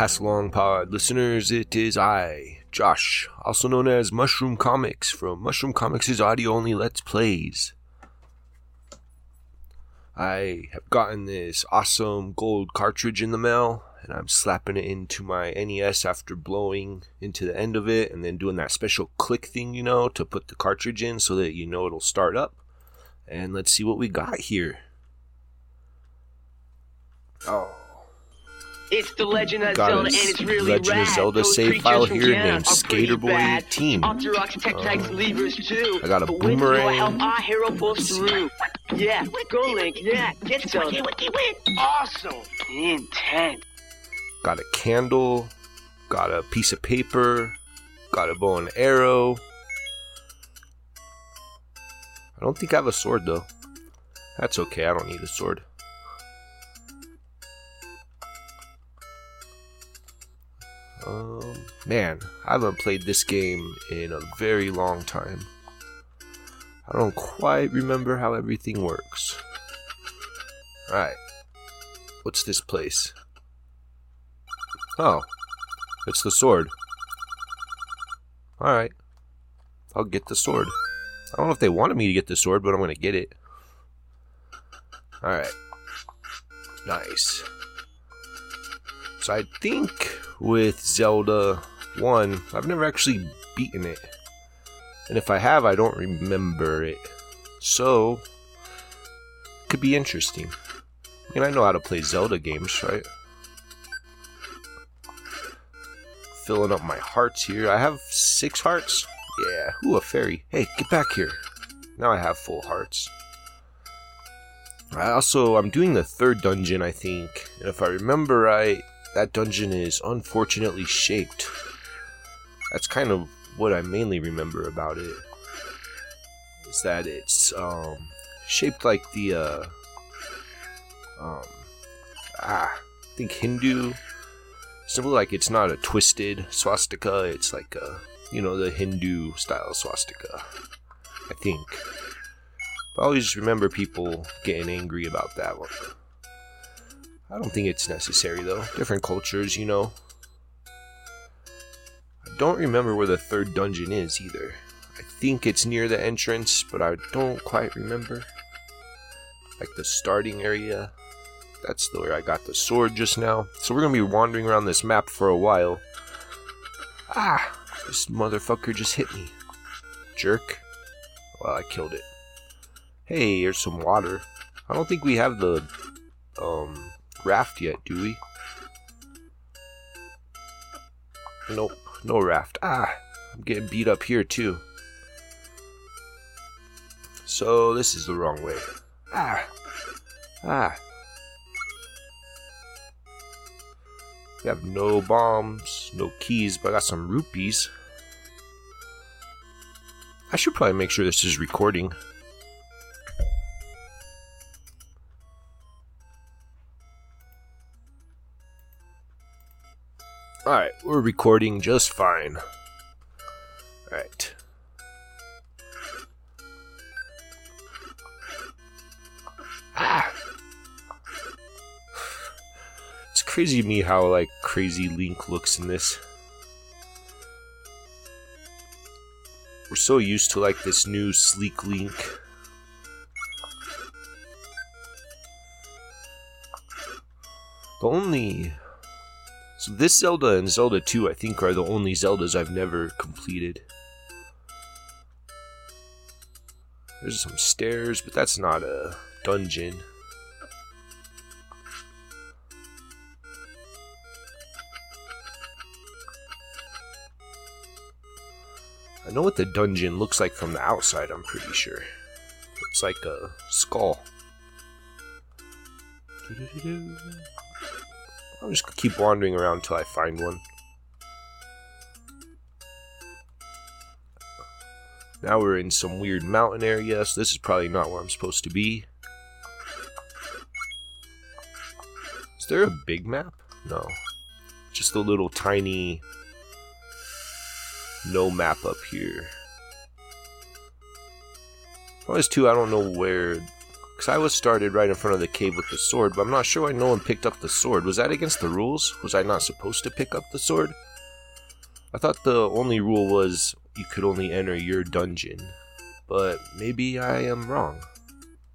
Passalong Pod listeners, it is I, Josh, also known as MushroomComix from MushroomComix' audio only Let's Plays. I have gotten this awesome gold cartridge in the mail, and I'm slapping it into my NES after blowing into the end of it and then doing that special click thing, you know, to put the cartridge in so that you know it'll start up. And let's see what we got here. Oh. It's the Legend of Got Zelda, a and it's really Legend of. Zelda Those save file from here named are pretty Skater Boy bad. Team. Um, Levers too. I got a But with your boomerang. help, our hero pulls through. Yeah, go Link. Yeah, get Zelda. Awesome. Intense. Got a candle, got a piece of paper, got a bow and arrow. I don't think I have a sword though. That's okay, I don't need a sword. Um, man, I haven't played this game in a very long time. I don't quite remember how everything works. Alright. What's this place? Oh, it's the sword. Alright. I'll get the sword. I don't know if they wanted me to get the sword, but I'm going to get it. Alright. Nice. So I think with Zelda 1, I've never actually beaten it. And if I have, I don't remember it. So, could be interesting. I mean, I know how to play Zelda games, right? Filling up my hearts here. I have six hearts. Yeah. Ooh, a fairy. Hey, get back here. Now I have full hearts. I also, I'm doing the third dungeon, I think. And if I remember right, that dungeon is unfortunately shaped. That's kind of what I mainly remember about it. Is that it's um, shaped like the uh, um, ah, I think Hindu. Simply like it's not a twisted swastika. It's like a you know the Hindu style swastika. I think. I always remember people getting angry about that one. I don't think it's necessary though. Different cultures, you know. I don't remember where the third dungeon is either. I think it's near the entrance, but I don't quite remember. Like the starting area. That's the where I got the sword just now. So we're gonna be wandering around this map for a while. Ah! This motherfucker just hit me. Jerk. Well, I killed it. Hey, here's some water. I don't think we have the um raft yet, do we? Nope, no raft. Ah, I'm getting beat up here too. So this is the wrong way. Ah, ah. We have no bombs, no keys, but I got some rupees. I should probably make sure this is recording. Alright, we're recording just fine. Alright. Ah! It's crazy to me how, like, crazy Link looks in this. We're so used to, like, this new sleek Link. The only so this Zelda and Zelda 2, I think, are the only Zeldas I've never completed. There's some stairs, but that's not a dungeon. I know what the dungeon looks like from the outside, I'm pretty sure. It's like a skull. I'm just gonna keep wandering around until I find one. Now we're in some weird mountain area, so this is probably not where I'm supposed to be. Is there a big map? No. Just a little tiny no map up here. Well, there's two, I don't know where I was started right in front of the cave with the sword, but I'm not sure why no one picked up the sword. Was that against the rules? Was I not supposed to pick up the sword? I thought the only rule was you could only enter your dungeon. But maybe I am wrong.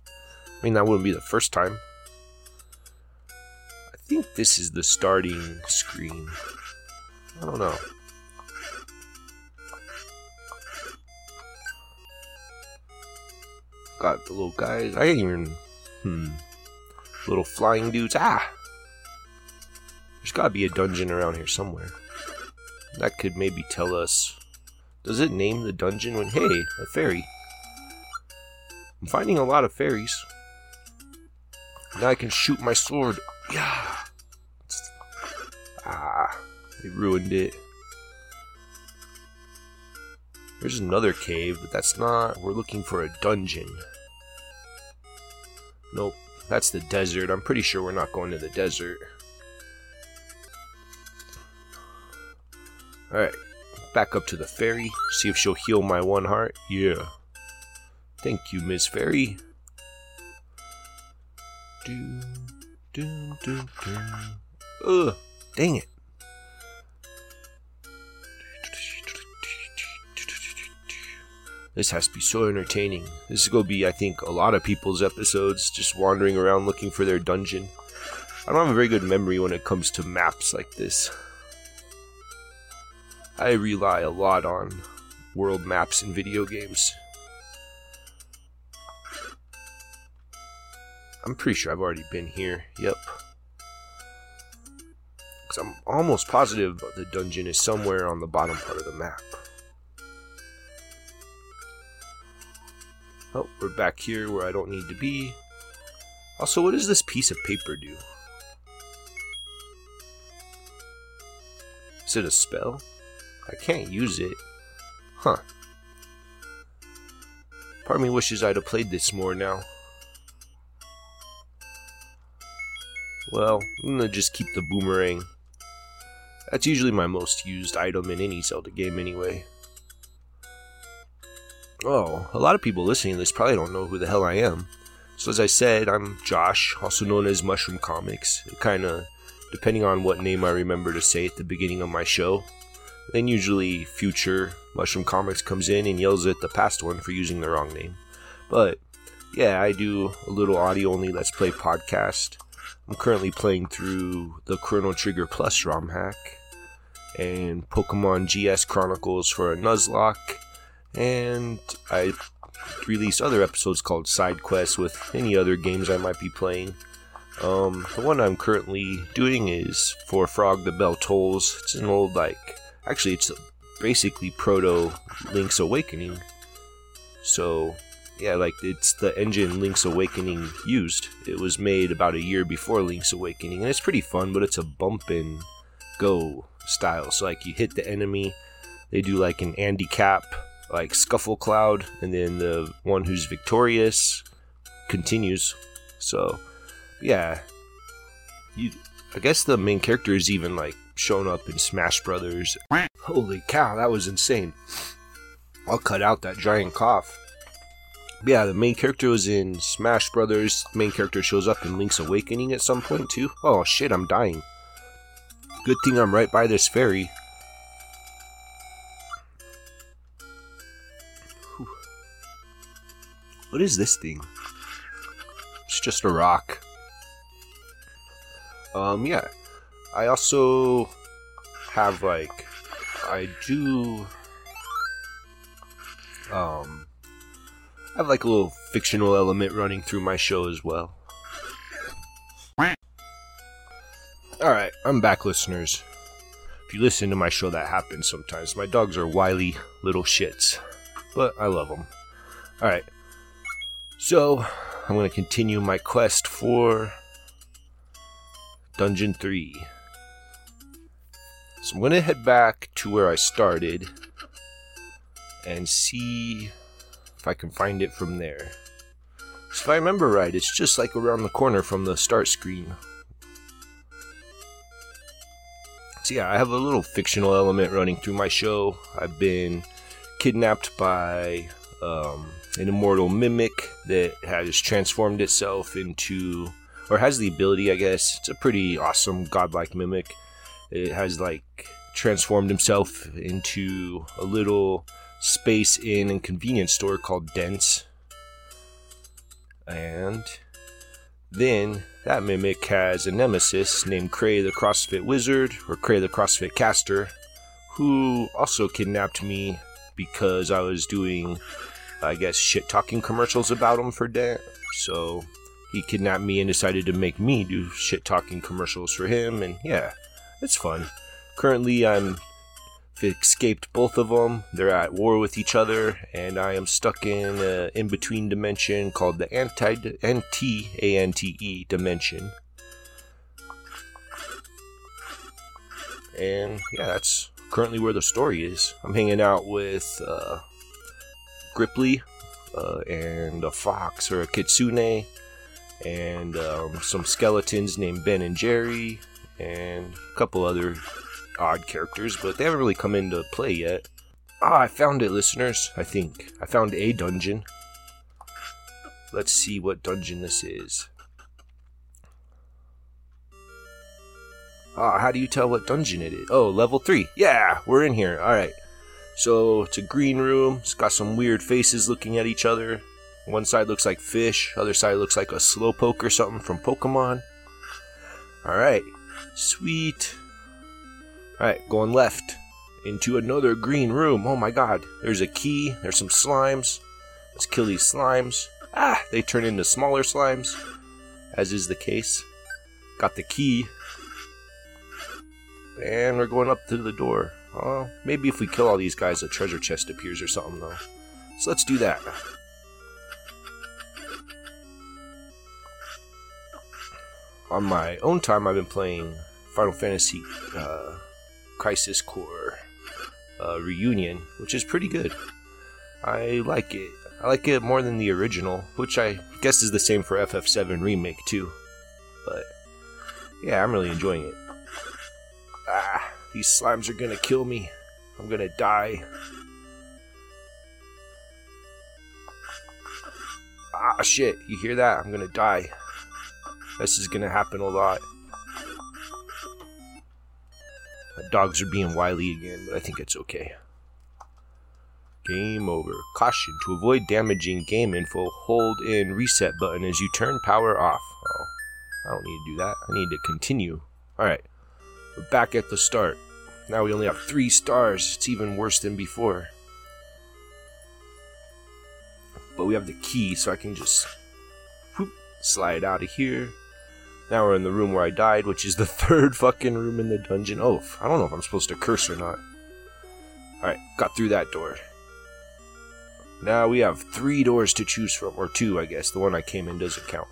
I mean, that wouldn't be the first time. I think this is the starting screen. I don't know. Got the little guys. I even. Hmm. Little flying dudes. Ah! There's gotta be a dungeon around here somewhere. That could maybe tell us. Does it name the dungeon when. Hey, a fairy. I'm finding a lot of fairies. Now I can shoot my sword. Yeah. Ah, they ruined it. There's another cave, but that's not. We're looking for a dungeon. Nope, that's the desert. I'm pretty sure we're not going to the desert. Alright, back up to the fairy. See if she'll heal my one heart. Yeah. Thank you, Miss Fairy. Do, do, do, do. Ugh, dang it. This has to be so entertaining. This is going to be, I think, a lot of people's episodes just wandering around looking for their dungeon. I don't have a very good memory when it comes to maps like this. I rely a lot on world maps in video games. I'm pretty sure I've already been here. Yep. Because I'm almost positive the dungeon is somewhere on the bottom part of the map. Oh, we're back here where I don't need to be. Also, what does this piece of paper do? Is it a spell? I can't use it. Huh. Part of me wishes I'd have played this more now. Well, I'm gonna just keep the boomerang. That's usually my most used item in any Zelda game anyway. Oh, a lot of people listening to this probably don't know who the hell I am. So, as I said, I'm Josh, also known as MushroomComix. Kind of depending on what name I remember to say at the beginning of my show. Then, usually, future MushroomComix comes in and yells at the past one for using the wrong name. But, yeah, I do a little audio only Let's Play podcast. I'm currently playing through the Chrono Trigger Plus ROM hack and Pokemon GS Chronicles for a Nuzlocke and I release other episodes called Side Quests with any other games I might be playing. Um, the one I'm currently doing is for Frog the Bell Tolls. It's an old, like, actually, it's basically proto Link's Awakening. So, yeah, like, it's the engine Link's Awakening used. It was made about a year before Link's Awakening, and it's pretty fun, but it's a bump and go style. So, like, you hit the enemy, they do like an Andy Capp like Scuffle Cloud, and then the one who's victorious continues. So, yeah, you. I guess the main character is even like shown up in Smash Brothers. Holy cow, that was insane! I'll cut out that giant cough. Yeah, the main character was in Smash Brothers. Main character shows up in Link's Awakening at some point too. Oh shit, I'm dying. Good thing I'm right by this fairy. What is this thing? It's just a rock. Um, yeah. I also have like I do um I have like a little fictional element running through my show as well. Alright, I'm back listeners. If you listen to my show that happens sometimes. My dogs are wily little shits. But I love them. Alright. So, I'm going to continue my quest for Dungeon 3. So, I'm going to head back to where I started and see if I can find it from there. So, if I remember right, it's just like around the corner from the start screen. So, yeah, I have a little fictional element running through my show. I've been kidnapped by um, an immortal mimic that has transformed itself into, or has the ability, I guess. It's a pretty awesome godlike mimic. It has like transformed himself into a little space in and convenience store called Dents. And then that mimic has a nemesis named Cray the CrossFit Wizard, or Cray the CrossFit Caster, who also kidnapped me because I was doing, I guess, shit talking commercials about him for Dan. So he kidnapped me and decided to make me do shit talking commercials for him, and yeah, it's fun. Currently, I'm escaped both of them. They're at war with each other, and I am stuck in an in between dimension called the anti anti a n t e dimension. And yeah, that's currently where the story is. I'm hanging out with uh, Gripply uh, and a fox or a kitsune, and um, some skeletons named Ben and Jerry, and a couple other odd characters, but they haven't really come into play yet. Ah, I found it, listeners. I think. I found a dungeon. Let's see what dungeon this is. Ah, how do you tell what dungeon it is? Oh, level 3. Yeah, we're in here. Alright. So, it's a green room. It's got some weird faces looking at each other. One side looks like fish, other side looks like a slowpoke or something from Pokemon. Alright. Sweet. Alright, going left into another green room. Oh my god. There's a key. There's some slimes. Let's kill these slimes. Ah, they turn into smaller slimes, as is the case. Got the key. And we're going up to the door. Oh, maybe if we kill all these guys, a treasure chest appears or something, though. So let's do that. On my own time, I've been playing Final Fantasy uh, Crisis Core uh, Reunion, which is pretty good. I like it. I like it more than the original, which I guess is the same for FF7 Remake, too. But, yeah, I'm really enjoying it. Ah, these slimes are gonna kill me. I'm gonna die. Ah, shit, you hear that? I'm gonna die. This is gonna happen a lot. My dogs are being wily again, but I think it's okay. Game over. Caution. To avoid damaging game info, hold in reset button as you turn power off. Oh, I don't need to do that. I need to continue. Alright. We're back at the start. Now we only have three stars. It's even worse than before. But we have the key, so I can just whoop, slide out of here. Now we're in the room where I died, which is the third fucking room in the dungeon. Oh, I don't know if I'm supposed to curse or not. Alright, got through that door. Now we have three doors to choose from, or two, I guess. The one I came in doesn't count.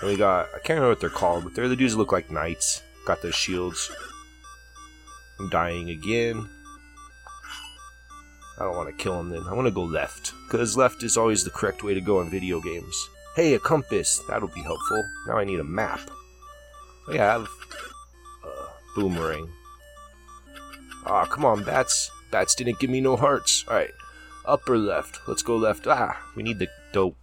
And we got, I can't remember what they're called, but they're the dudes that look like knights. Got those shields. I'm dying again. I don't want to kill him then. I want to go left. Because left is always the correct way to go in video games. Hey, a compass. That'll be helpful. Now I need a map. Oh, I have a boomerang. Ah, oh, come on, bats. Bats didn't give me no hearts. Alright. upper left? Let's go left. Ah, we need the dope.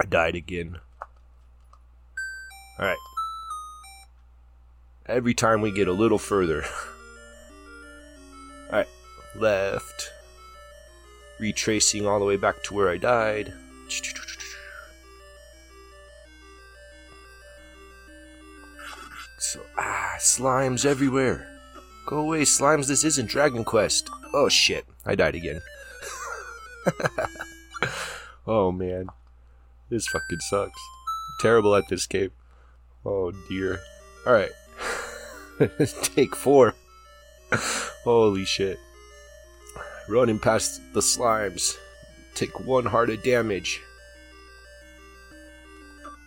I died again. Alright. Every time we get a little further. Alright. Left. Retracing all the way back to where I died. So, ah, slimes everywhere. Go away, slimes. This isn't Dragon Quest. Oh shit. I died again. oh man. This fucking sucks. terrible at this game. Oh dear. Alright. Take four. Holy shit. Running past the slimes. Take one heart of damage.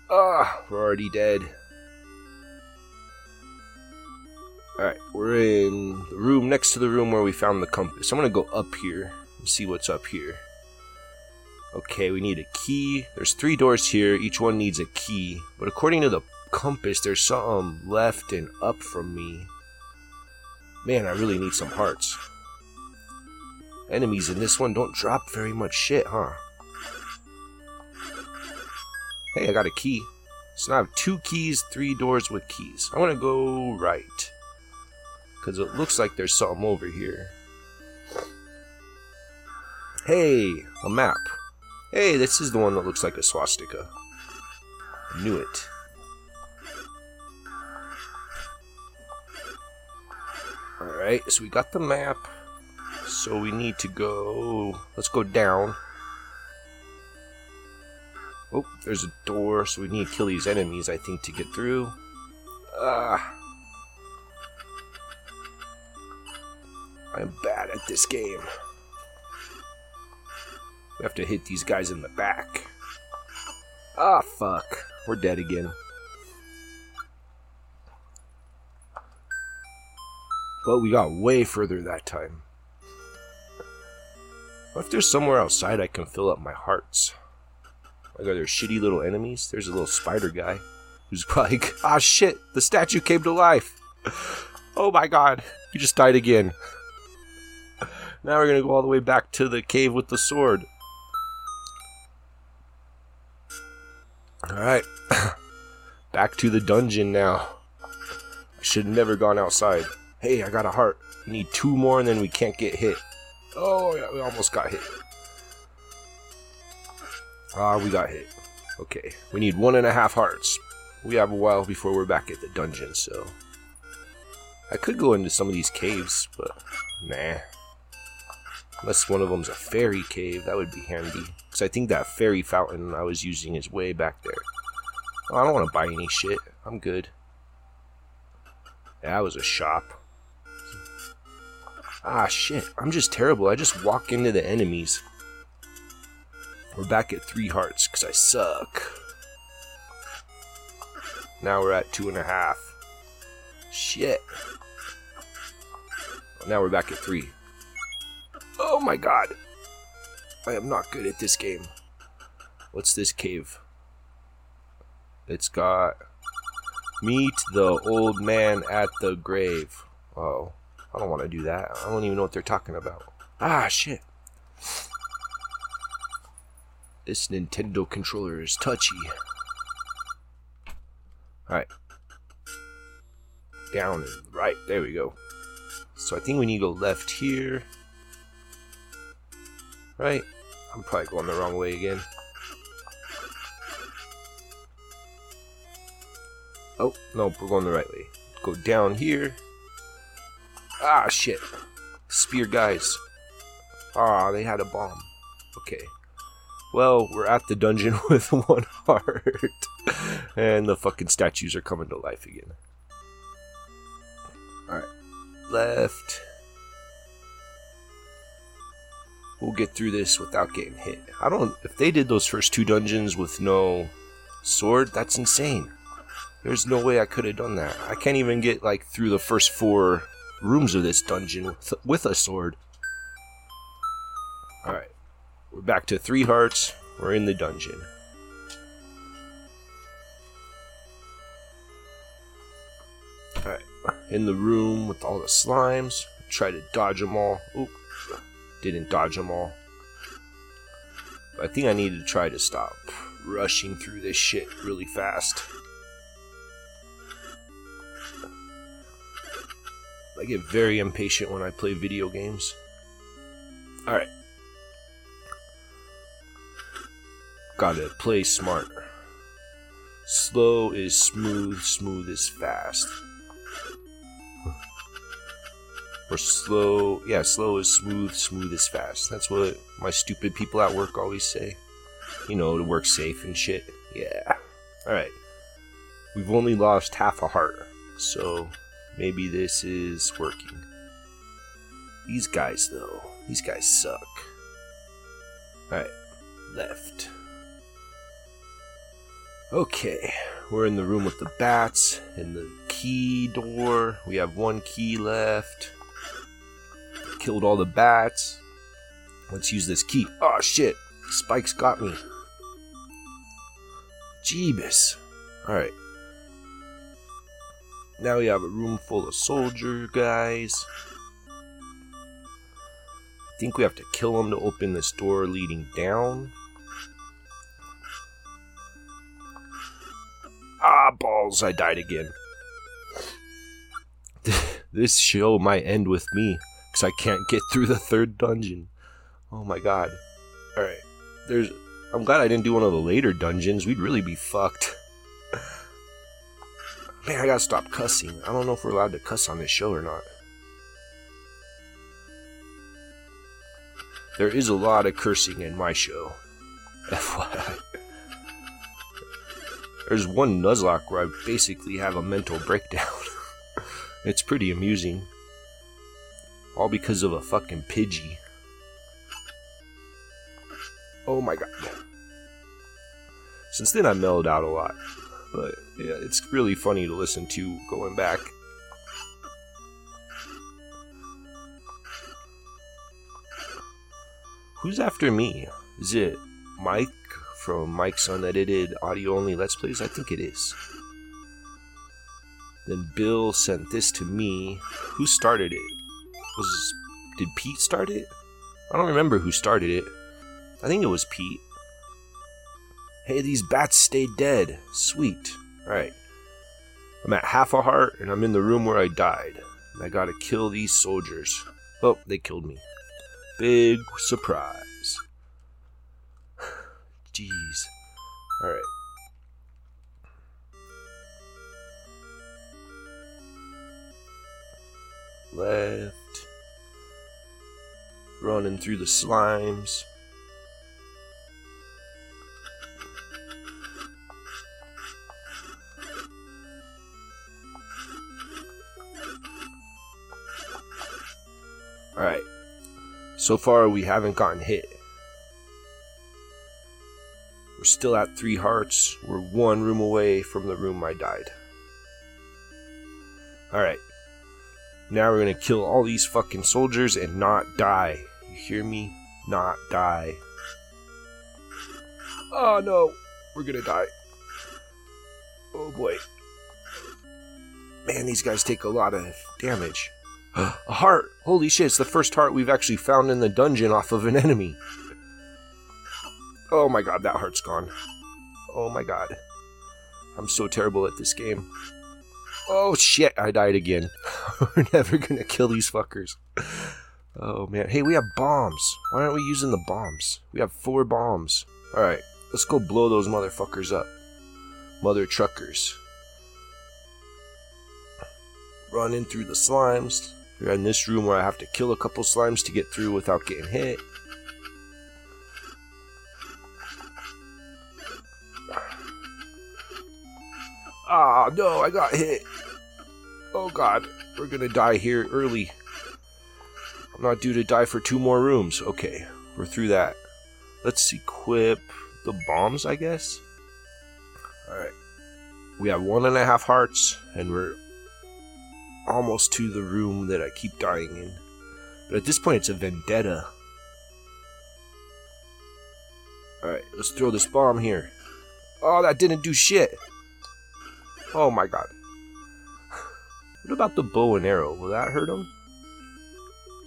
Ah, we're already dead. Alright, we're in the room next to the room where we found the compass. I'm gonna go up here and see what's up here. Okay, we need a key. There's three doors here. Each one needs a key. But according to the compass, there's something left and up from me. Man, I really need some hearts. Enemies in this one don't drop very much shit, huh? Hey, I got a key. So now I have two keys, three doors with keys. I want to go right. Because it looks like there's something over here. Hey, a map. Hey, this is the one that looks like a swastika. I knew it. Alright, so we got the map. So we need to go... Let's go down. Oh, there's a door, so we need to kill these enemies, I think, to get through. Ah. I'm bad at this game. We have to hit these guys in the back. Ah, fuck. We're dead again. But we got way further that time. What if there's somewhere outside I can fill up my hearts? Like, are there shitty little enemies? There's a little spider guy who's like, ah, shit, the statue came to life. Oh my god, he just died again. Now we're gonna go all the way back to the cave with the sword. Alright. back to the dungeon now. I should have never gone outside. Hey, I got a heart. We need two more and then we can't get hit. Oh, yeah, we almost got hit. Ah, we got hit. Okay, we need one and a half hearts. We have a while before we're back at the dungeon, so... I could go into some of these caves, but nah. Unless one of them's a fairy cave, that would be handy. Because I think that fairy fountain I was using is way back there. Oh, I don't want to buy any shit. I'm good. That was a shop. Ah, shit. I'm just terrible. I just walk into the enemies. We're back at three hearts because I suck. Now we're at two and a half. Shit. Now we're back at three. Oh my god. I am not good at this game. What's this cave? It's got meet the old man at the grave. Oh, I don't want to do that. I don't even know what they're talking about. Ah, shit. This Nintendo controller is touchy. Alright. Down and right. There we go. So I think we need to go left here. Right? I'm probably going the wrong way again. Oh, no, we're going the right way. Go down here. Ah, shit. Spear guys. Ah, they had a bomb. Okay. Well, we're at the dungeon with one heart. and the fucking statues are coming to life again. Alright. Left. We'll get through this without getting hit. I don't. If they did those first two dungeons with no sword, that's insane. There's no way I could have done that. I can't even get like through the first four rooms of this dungeon with, with a sword. Alright. We're back to three hearts. We're in the dungeon. Alright. In the room with all the slimes. Try to dodge them all. Oop. Didn't dodge them all. I think I need to try to stop rushing through this shit really fast. I get very impatient when I play video games. Alright. Gotta play smart. Slow is smooth, smooth is fast. Or slow, yeah, slow is smooth, smooth is fast. That's what my stupid people at work always say. You know, to work safe and shit. Yeah. Alright. We've only lost half a heart, so maybe this is working. These guys, though, these guys suck. Alright, left. Okay, we're in the room with the bats and the key door. We have one key left. Killed all the bats. Let's use this key. Oh shit, Spikes got me. Jeebus. Alright. Now we have a room full of soldier guys. I think we have to kill him to open this door leading down. Ah, balls, I died again. this show might end with me, because I can't get through the third dungeon. Oh my god. Alright, there's. I'm glad I didn't do one of the later dungeons. We'd really be fucked. Man, I gotta stop cussing. I don't know if we're allowed to cuss on this show or not. There is a lot of cursing in my show. FYI. There's one Nuzlocke where I basically have a mental breakdown. it's pretty amusing. All because of a fucking Pidgey. Oh my god. Since then I mellowed out a lot. But yeah, it's really funny to listen to going back. Who's after me? Is it Mike from Mike's Unedited Audio Only Let's Plays? I think it is. Then Bill sent this to me. Who started it? Was did Pete start it? I don't remember who started it. I think it was Pete. Hey, these bats stayed dead. Sweet. Alright. I'm at half a heart and I'm in the room where I died. And I gotta kill these soldiers. Oh, they killed me. Big surprise. Jeez. Alright. Left. Running through the slimes. So far, we haven't gotten hit. We're still at three hearts. We're one room away from the room I died. Alright. Now we're gonna kill all these fucking soldiers and not die. You hear me? Not die. Oh no! We're gonna die. Oh boy. Man, these guys take a lot of damage. a heart! Holy shit, it's the first heart we've actually found in the dungeon off of an enemy. Oh my god, that heart's gone. Oh my god. I'm so terrible at this game. Oh shit, I died again. We're never gonna kill these fuckers. Oh man. Hey, we have bombs. Why aren't we using the bombs? We have four bombs. Alright, let's go blow those motherfuckers up. Mother truckers. Running through the slimes. We're in this room where I have to kill a couple slimes to get through without getting hit. Ah, no, I got hit. Oh god, we're gonna die here early. I'm not due to die for two more rooms. Okay, we're through that. Let's equip the bombs, I guess. Alright. We have one and a half hearts, and we're almost to the room that I keep dying in. But at this point, it's a vendetta. Alright, let's throw this bomb here. Oh, that didn't do shit. Oh my god. What about the bow and arrow? Will that hurt him?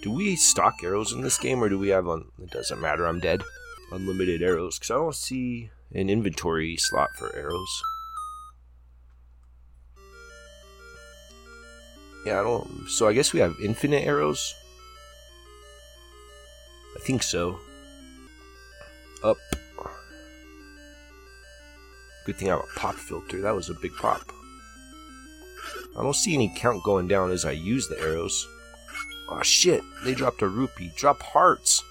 Do we stock arrows in this game, or do we have on? It doesn't matter. I'm dead. Unlimited arrows, because I don't see an inventory slot for arrows. Yeah, I don't. So I guess we have infinite arrows. I think so. Up. Good thing I have a pop filter. That was a big pop. I don't see any count going down as I use the arrows. Oh shit, they dropped a rupee. Drop hearts.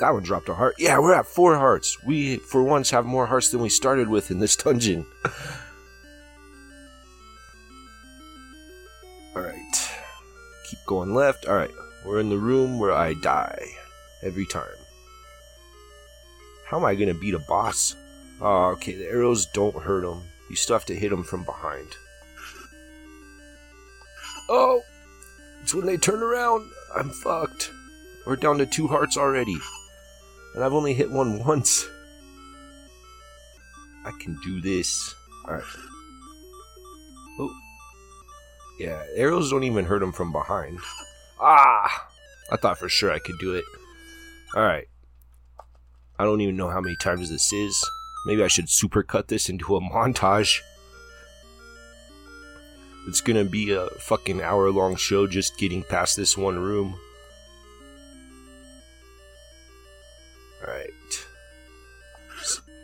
That one dropped a heart. Yeah, we're at four hearts. We, for once, have more hearts than we started with in this dungeon. Keep going left. Alright. We're in the room where I die. Every time. How am I to beat a boss? Oh, okay. The arrows don't hurt him. You still have to hit him from behind. Oh! It's when they turn around. I'm fucked. We're down to two hearts already. And I've only hit one once. I can do this. Alright. Yeah, arrows don't even hurt him from behind. Ah! I thought for sure I could do it. Alright. I don't even know how many times this is. Maybe I should supercut this into a montage. It's gonna be a fucking hour long show just getting past this one room. Alright.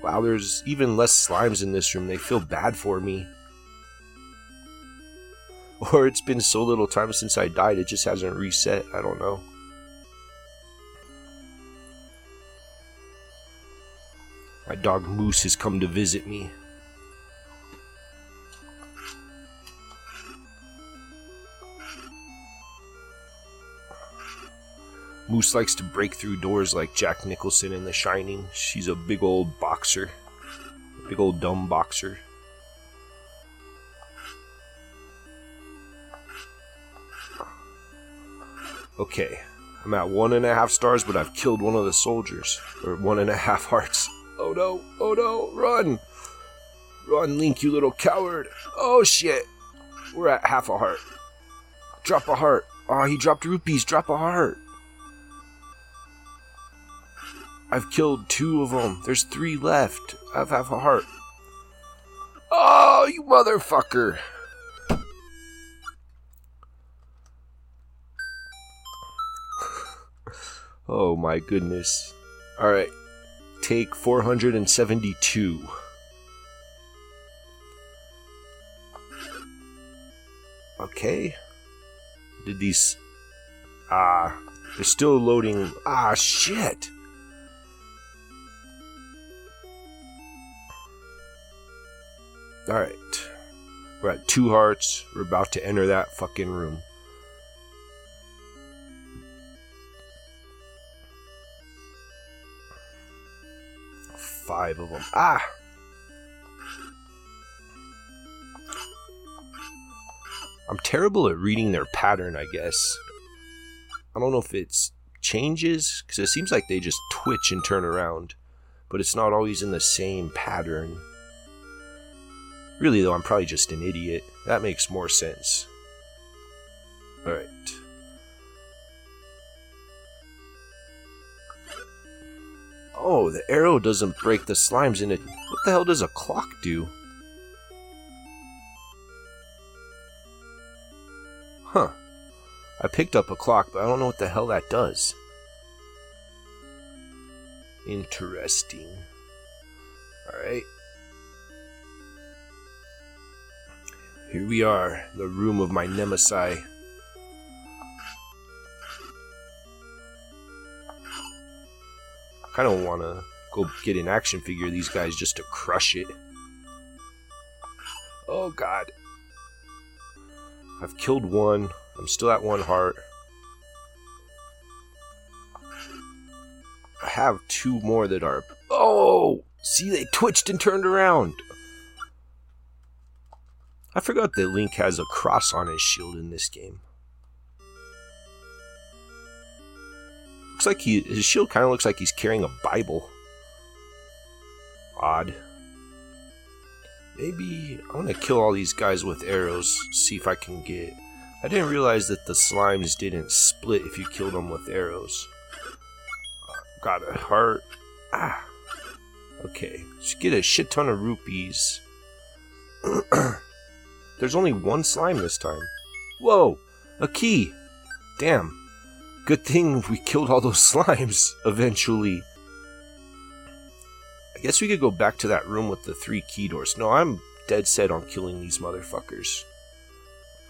Wow, there's even less slimes in this room. They feel bad for me. Or it's been so little time since I died, it just hasn't reset. I don't know. My dog Moose has come to visit me. Moose likes to break through doors like Jack Nicholson in The Shining. She's a big old boxer. A big old dumb boxer. Okay, I'm at one and a half stars, but I've killed one of the soldiers. Or one and a half hearts. Oh no, oh no, run! Run, Link, you little coward! Oh shit! We're at half a heart. Drop a heart. Oh, he dropped rupees. Drop a heart. I've killed two of them. There's three left. I've half a heart. Oh, you motherfucker! Oh my goodness. Alright. Take 472. Okay. Did these. Ah. they're still loading. Ah, shit! Alright. We're at two hearts. We're about to enter that fucking room. Five of them. Ah! I'm terrible at reading their pattern, I guess. I don't know if it's changes, because it seems like they just twitch and turn around, but it's not always in the same pattern. Really, though, I'm probably just an idiot. That makes more sense. Alright. Oh, the arrow doesn't break the slimes in it. What the hell does a clock do? Huh. I picked up a clock, but I don't know what the hell that does. Interesting. Alright. Here we are, the room of my nemesis. Kind of want to go get an action figure of these guys just to crush it. Oh god. I've killed one. I'm still at one heart. I have two more that are. Oh! See, they twitched and turned around. I forgot that Link has a cross on his shield in this game. Looks like he his shield kind of looks like he's carrying a Bible. Odd. Maybe I'm gonna kill all these guys with arrows. See if I can get. I didn't realize that the slimes didn't split if you killed them with arrows. Got a heart. Ah. Okay. Just get a shit ton of rupees. There's only one slime this time. Whoa! A key! Damn. Good thing we killed all those slimes eventually. I guess we could go back to that room with the three key doors. No, I'm dead set on killing these motherfuckers.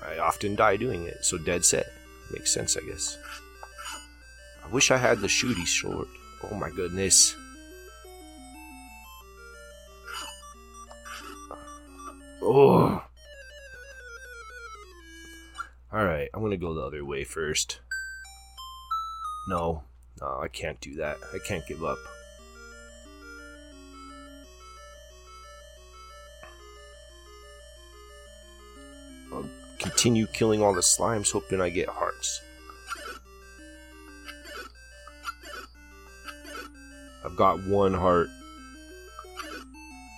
I often die doing it, so dead set. Makes sense, I guess. I wish I had the shooty sword. Oh my goodness. Oh. Alright, I'm gonna go the other way first. No, no, I can't do that. I can't give up. I'll continue killing all the slimes, hoping I get hearts. I've got one heart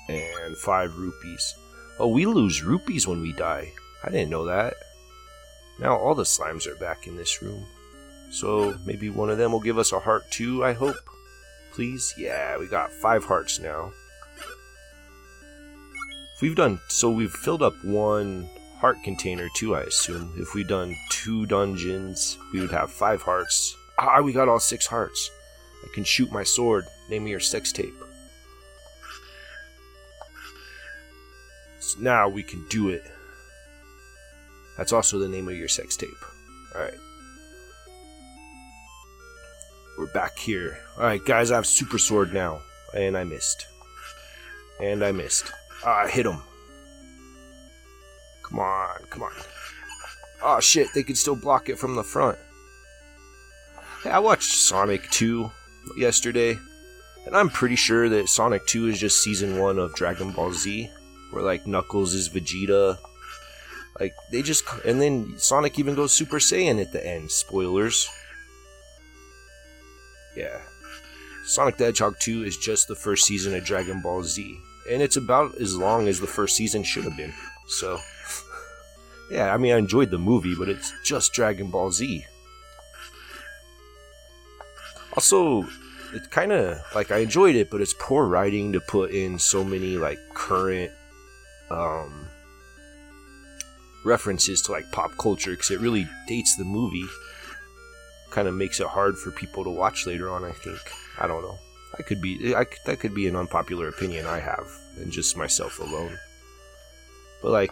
and five rupees. Oh, we lose rupees when we die. I didn't know that. Now all the slimes are back in this room. So maybe one of them will give us a heart too, I hope. Please? Yeah, we got five hearts now. If we've done so we've filled up one heart container too, I assume. If we've done two dungeons, we would have five hearts. Ah, we got all six hearts. I can shoot my sword. Name me your sex tape. So now we can do it. That's also the name of your sex tape. Alright. We're back here. Alright, guys, I have super sword now. And I missed. And I missed. Ah, I hit him. Come on, come on. Oh shit, they could still block it from the front. Hey, I watched Sonic 2 yesterday, and I'm pretty sure that Sonic 2 is just season 1 of Dragon Ball Z, where like Knuckles is Vegeta. Like they just and then Sonic even goes Super Saiyan at the end. Spoilers. Yeah. Sonic the Hedgehog 2 is just the first season of Dragon Ball Z, and it's about as long as the first season should have been. So, yeah, I mean, I enjoyed the movie, but it's just Dragon Ball Z. Also, it's kind of like I enjoyed it, but it's poor writing to put in so many like current um, references to like pop culture because it really dates the movie. Kind of makes it hard for people to watch later on. I think. I don't know. I could be. I, that could be an unpopular opinion I have, and just myself alone. But like,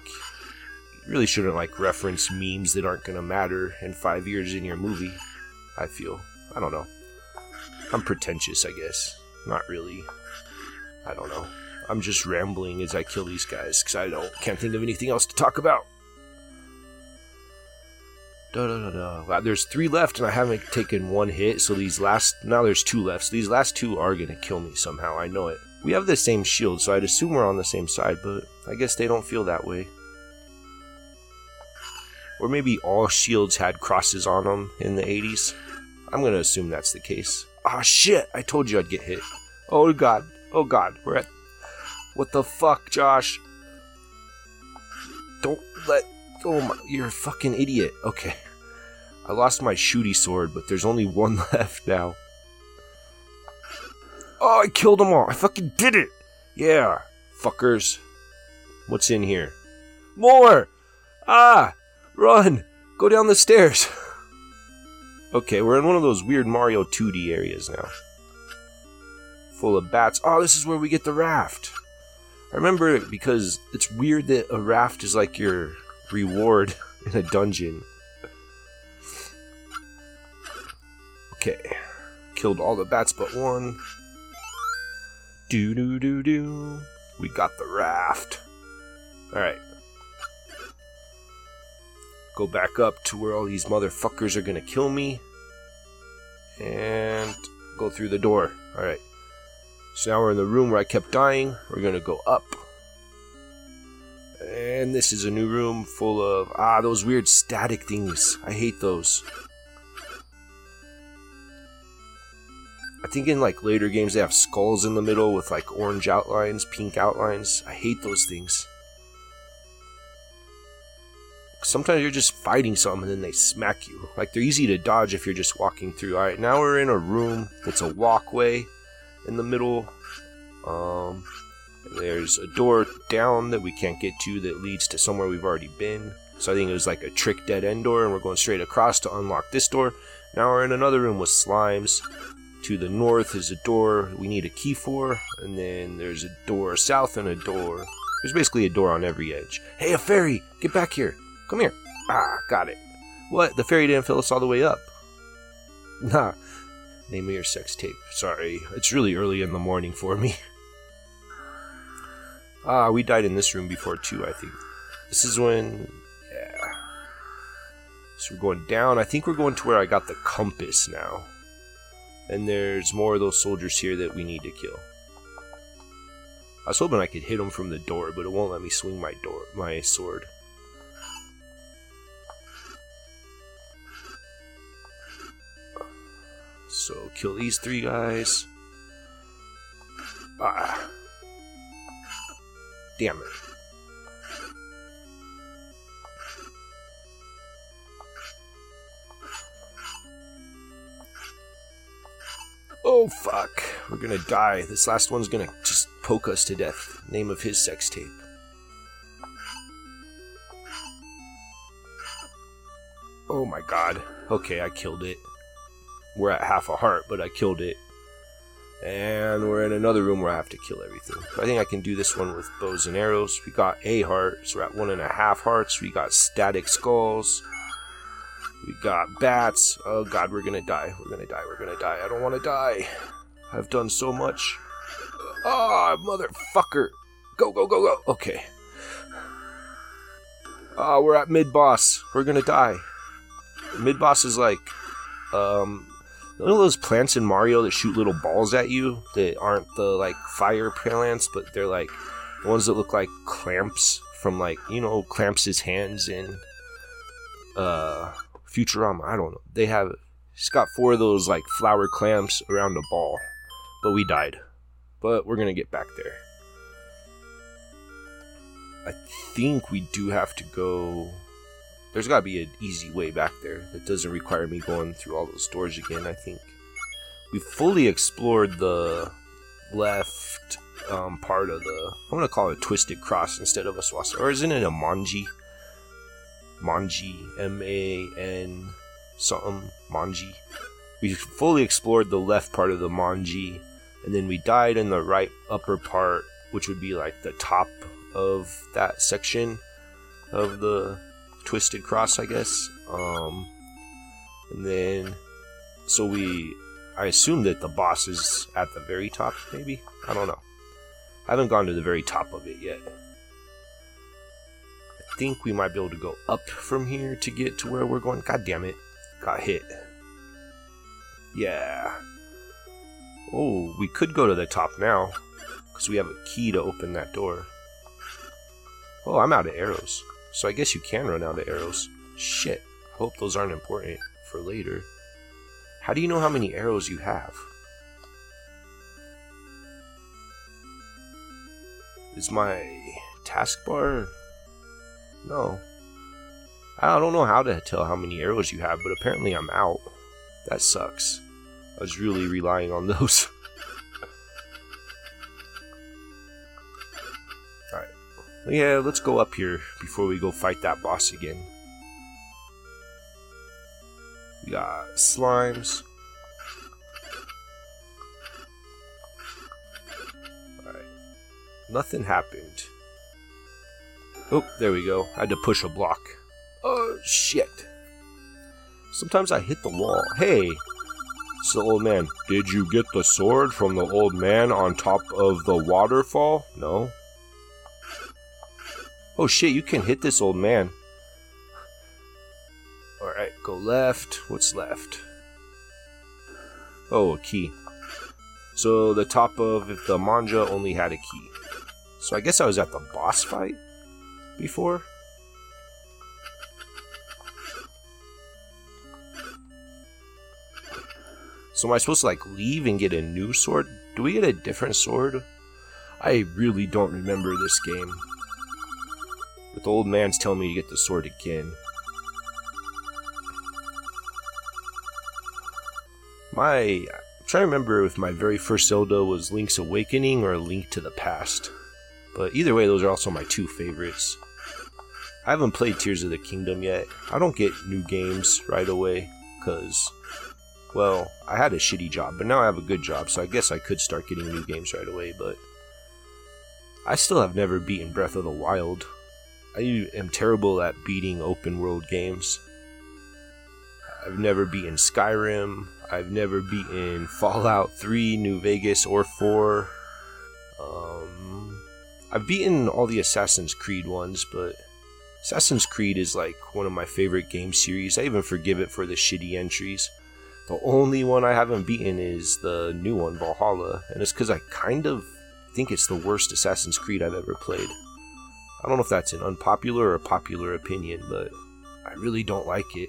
you really shouldn't like reference memes that aren't gonna matter in five years in your movie. I feel. I don't know. I'm pretentious, I guess. Not really. I don't know. I'm just rambling as I kill these guys because I don't can't think of anything else to talk about. There's three left, and I haven't taken one hit. So these last now there's two left. So these last two are gonna kill me somehow. I know it. We have the same shield, so I'd assume we're on the same side, but I guess they don't feel that way. Or maybe all shields had crosses on them in the 80s. I'm gonna assume that's the case. Ah, oh, shit! I told you I'd get hit. Oh god. Oh god. We're at. What the fuck, Josh? Don't let. Oh my. You're a fucking idiot. Okay. I lost my shooty sword, but there's only one left now. Oh, I killed them all. I fucking did it. Yeah. Fuckers. What's in here? More! Ah! Run! Go down the stairs. Okay, we're in one of those weird Mario 2D areas now. Full of bats. Oh, this is where we get the raft. I remember it because it's weird that a raft is like your reward in a dungeon. Okay. Killed all the bats but one. Do do do do. We got the raft. Alright. Go back up to where all these motherfuckers are gonna kill me. And go through the door. Alright. So now we're in the room where I kept dying. We're gonna go up. And this is a new room full of ah those weird static things. I hate those. I think in like later games they have skulls in the middle with like orange outlines, pink outlines. I hate those things. Sometimes you're just fighting something and then they smack you. Like they're easy to dodge if you're just walking through. Alright, now we're in a room. It's a walkway in the middle. Um there's a door down that we can't get to that leads to somewhere we've already been. So I think it was like a trick dead end door, and we're going straight across to unlock this door. Now we're in another room with slimes. To the north is a door we need a key for, and then there's a door south and a door. There's basically a door on every edge. Hey, a fairy! Get back here! Come here! Ah, got it. What? The fairy didn't fill us all the way up. Nah. Name me your sex tape. Sorry, it's really early in the morning for me. Ah, we died in this room before too, I think. This is when. Yeah. So we're going down. I think we're going to where I got the compass now. And there's more of those soldiers here that we need to kill. I was hoping I could hit them from the door, but it won't let me swing my door, my sword. So kill these three guys. Ah damage. Oh fuck, we're gonna die. This last one's gonna just poke us to death. Name of his sex tape. Oh my god. Okay, I killed it. We're at half a heart, but I killed it. And we're in another room where I have to kill everything. I think I can do this one with bows and arrows. We got a heart, so we're at one and a half hearts. We got static skulls. We got bats. Oh god, we're gonna die. We're gonna die. We're gonna die. I don't want to die. I've done so much. Ah, oh, motherfucker. Go, go, go, go. Okay. Ah, oh, we're at mid boss. We're gonna die. Mid boss is like, um, you know those plants in Mario that shoot little balls at you that aren't the like fire plants, but they're like the ones that look like clamps from like you know Clamps' his hands in uh Futurama. I don't know. They have he's got four of those like flower clamps around a ball, but we died. But we're gonna get back there. I think we do have to go there's got to be an easy way back there that doesn't require me going through all those doors again. I think we fully explored the left um, part of the. I'm gonna call it a twisted cross instead of a swastika, or isn't it a manji? Manji, M A N something manji. We fully explored the left part of the manji, and then we died in the right upper part, which would be like the top of that section of the twisted cross, I guess. Um, and then, so we, I assume that the boss is at the very top, maybe? I don't know. I haven't gone to the very top of it yet. I think we might be able to go up from here to get to where we're going. God damn it. Got hit. Yeah. Oh, we could go to the top now. Because we have a key to open that door. Oh, I'm out of arrows. So I guess you can run out of arrows. Shit. Hope those aren't important for later. How do you know how many arrows you have? Is my taskbar? No. I don't know how to tell how many arrows you have, but apparently I'm out. That sucks. I was really relying on those. Yeah, let's go up here before we go fight that boss again. We got slimes. Alright. Nothing happened. Oh, there we go. I had to push a block. Oh, shit. Sometimes I hit the wall. Hey, it's the old man. Did you get the sword from the old man on top of the waterfall? No. Oh shit, you can hit this old man. Alright, go left. What's left? Oh, a key. So the top of if the manja only had a key. So I guess I was at the boss fight before. So am I supposed to like leave and get a new sword? Do we get a different sword? I really don't remember this game. But the old man's telling me to get the sword again. My. I'm trying to remember if my very first Zelda was Link's Awakening or Link to the Past. But either way, those are also my two favorites. I haven't played Tears of the Kingdom yet. I don't get new games right away, because, well, I had a shitty job, but now I have a good job, so I guess I could start getting new games right away, but I still have never beaten Breath of the Wild. I am terrible at beating open world games. I've never beaten Skyrim. I've never beaten Fallout 3, New Vegas, or 4. Um, I've beaten all the Assassin's Creed ones, but Assassin's Creed is like one of my favorite game series. I even forgive it for the shitty entries. The only one I haven't beaten is the new one, Valhalla, and it's because I kind of think it's the worst Assassin's Creed I've ever played. I don't know if that's an unpopular or popular opinion, but I really don't like it.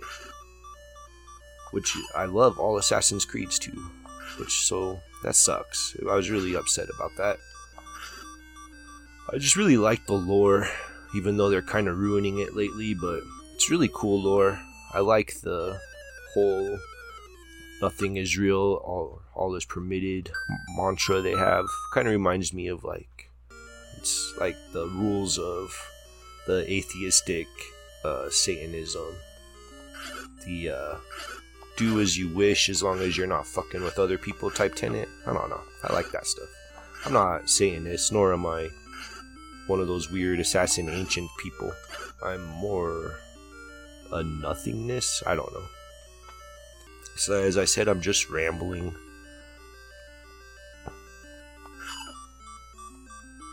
Which I love all Assassin's Creeds too. Which so that sucks. I was really upset about that. I just really like the lore, even though they're kind of ruining it lately, but it's really cool lore. I like the whole nothing is real, all all is permitted mantra they have kind of reminds me of like like the rules of the atheistic uh, Satanism. The uh, do as you wish as long as you're not fucking with other people type tenant. I don't know. I like that stuff. I'm not Satanist, nor am I one of those weird assassin ancient people. I'm more a nothingness. I don't know. So as I said, I'm just rambling.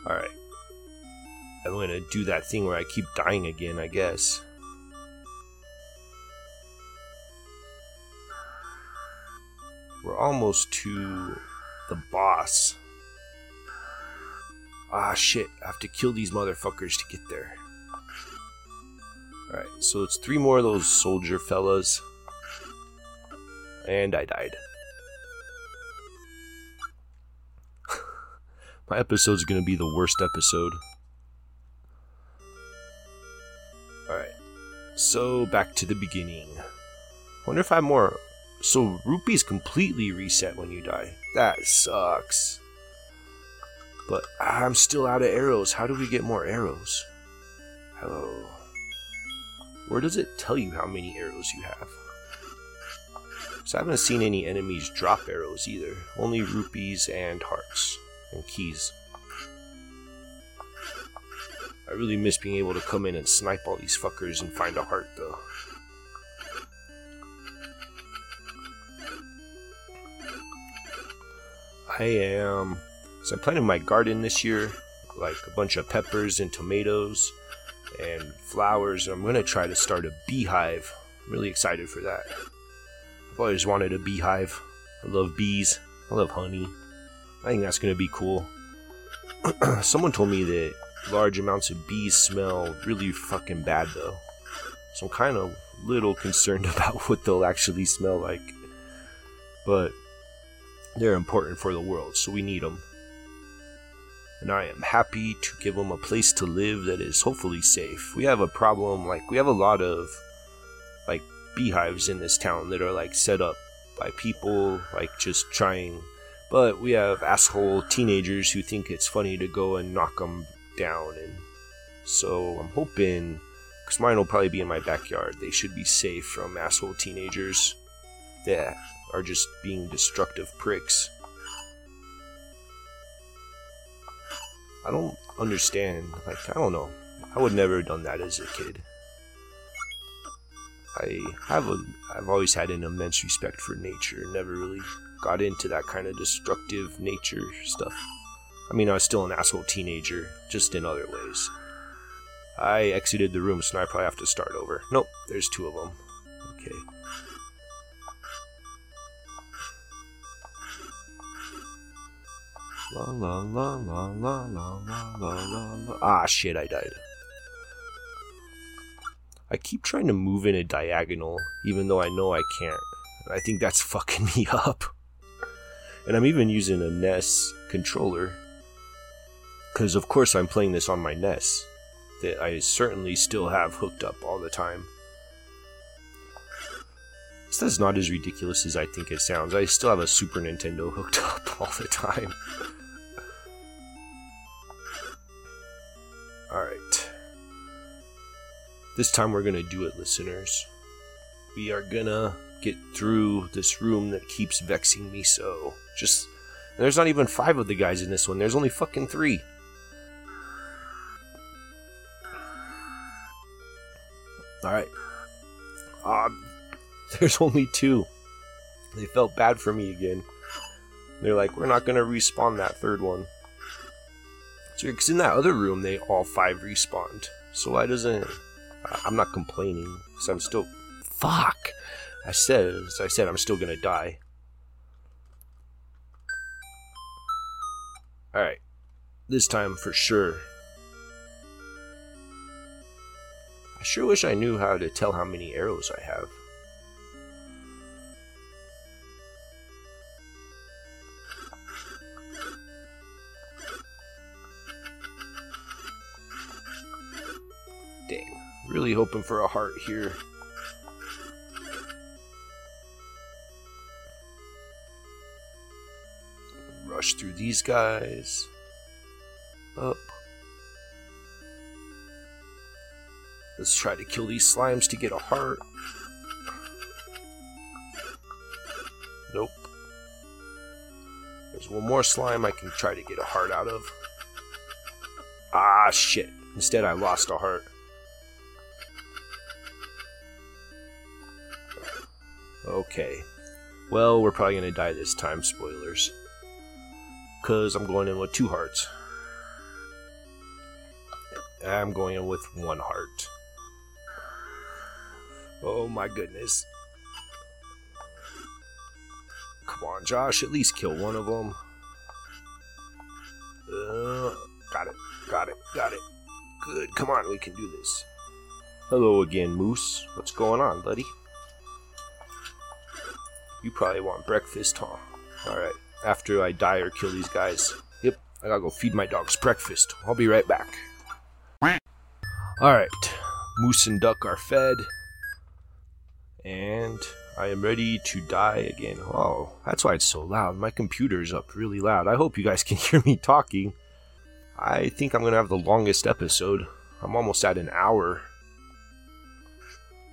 Alright. I'm gonna do that thing where I keep dying again, I guess. We're almost to the boss. Ah, shit. I have to kill these motherfuckers to get there. Alright, so it's three more of those soldier fellas. And I died. My episode's gonna be the worst episode. So, back to the beginning. Wonder if I have more. So, rupees completely reset when you die. That sucks. But I'm still out of arrows. How do we get more arrows? Hello. Where does it tell you how many arrows you have? So I haven't seen any enemies drop arrows either. Only rupees and hearts and keys. I really miss being able to come in and snipe all these fuckers and find a heart though. I am so I'm planting my garden this year, like a bunch of peppers and tomatoes and flowers. I'm gonna try to start a beehive. I'm really excited for that. I've always wanted a beehive. I love bees. I love honey. I think that's gonna be cool. Someone told me that large amounts of bees smell really fucking bad though. So I'm kind of little concerned about what they'll actually smell like. But they're important for the world, so we need them and I am happy to give them a place to live that is hopefully safe. We have a problem, like, we have a lot of, like, beehives in this town that are, like, set up by people, like, just trying. But we have asshole teenagers who think it's funny to go and knock them down, and so I'm hoping, because mine will probably be in my backyard, they should be safe from asshole teenagers that are just being destructive pricks. I don't understand. Like, I don't know. I would never have done that as a kid. I have a, I've always had an immense respect for nature. Never really got into that kind of destructive nature stuff. I mean, I was still an asshole teenager, just in other ways. I exited the room, so now I probably have to start over. Nope, there's two of them. Okay. La la la la la la la la la Ah shit, I died. I keep trying to move in a diagonal, even though I know I can't. I think that's fucking me up. And I'm even using a NES controller. Because, of course, I'm playing this on my NES. That I certainly still have hooked up all the time. That's not as ridiculous as I think it sounds. I still have a Super Nintendo hooked up all the time. Alright. This time we're gonna do it, listeners. We are gonna get through this room that keeps vexing me so. Just. there's not even five of the guys in this one, there's only fucking three. There's only two. They felt bad for me again. They're like, we're not gonna respawn that third one. So, Because in that other room, they all five respawned. So why doesn't. I'm not complaining, because I'm still. Fuck! I said, as I said, I'm still gonna die. Alright. This time for sure. I sure wish I knew how to tell how many arrows I have. Really hoping for a heart here. rush through these guys. Up. Let's try to kill these slimes to get a heart. Nope. There's one more slime I can try to get a heart out of. Ah, shit. Instead, I lost a heart. Okay. Well, we're probably gonna die this time, spoilers. Because I'm going in with two hearts. I'm going in with one heart. Oh my goodness. Come on, Josh, at least kill one of them. Uh, got it, got it, got it. Good, come on, we can do this. Hello again, Moose. What's going on, buddy? You probably want breakfast, huh? Alright, after I die or kill these guys. Yep, I gotta go feed my dogs breakfast. I'll be right back. Alright, Moose and Duck are fed. And I am ready to die again. Oh, that's why it's so loud. My computer's up really loud. I hope you guys can hear me talking. I think I'm gonna have the longest episode. I'm almost at an hour.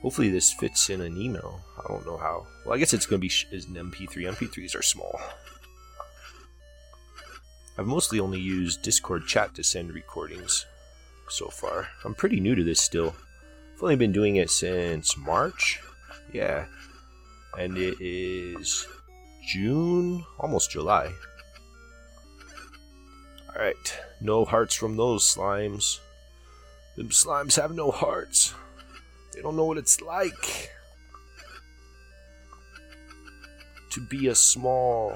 Hopefully this fits in an email. I don't know how. Well, I guess it's gonna be sh- is an MP3. MP3s are small. I've mostly only used Discord chat to send recordings so far. I'm pretty new to this still. I've only been doing it since March. Yeah. And it is June, almost July. Alright, no hearts from those slimes. Them slimes have no hearts. They don't know what it's like to be a small.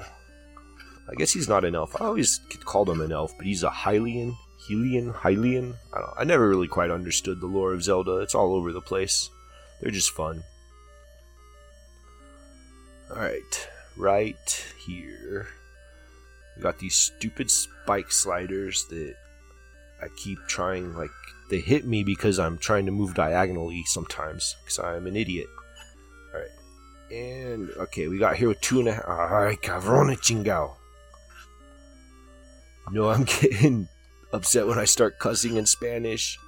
I guess he's not an elf. I always called him an elf, but he's a Hylian. Hylian? Hylian? I, I never really quite understood the lore of Zelda. It's all over the place. They're just fun. Alright, right here. We got these stupid spike sliders that I keep trying, like, they hit me because I'm trying to move diagonally sometimes, because I'm an idiot. Alright, and, okay, we got here with two and a half. Alright, cabrón chingao. No, I'm getting upset when I start cussing in Spanish.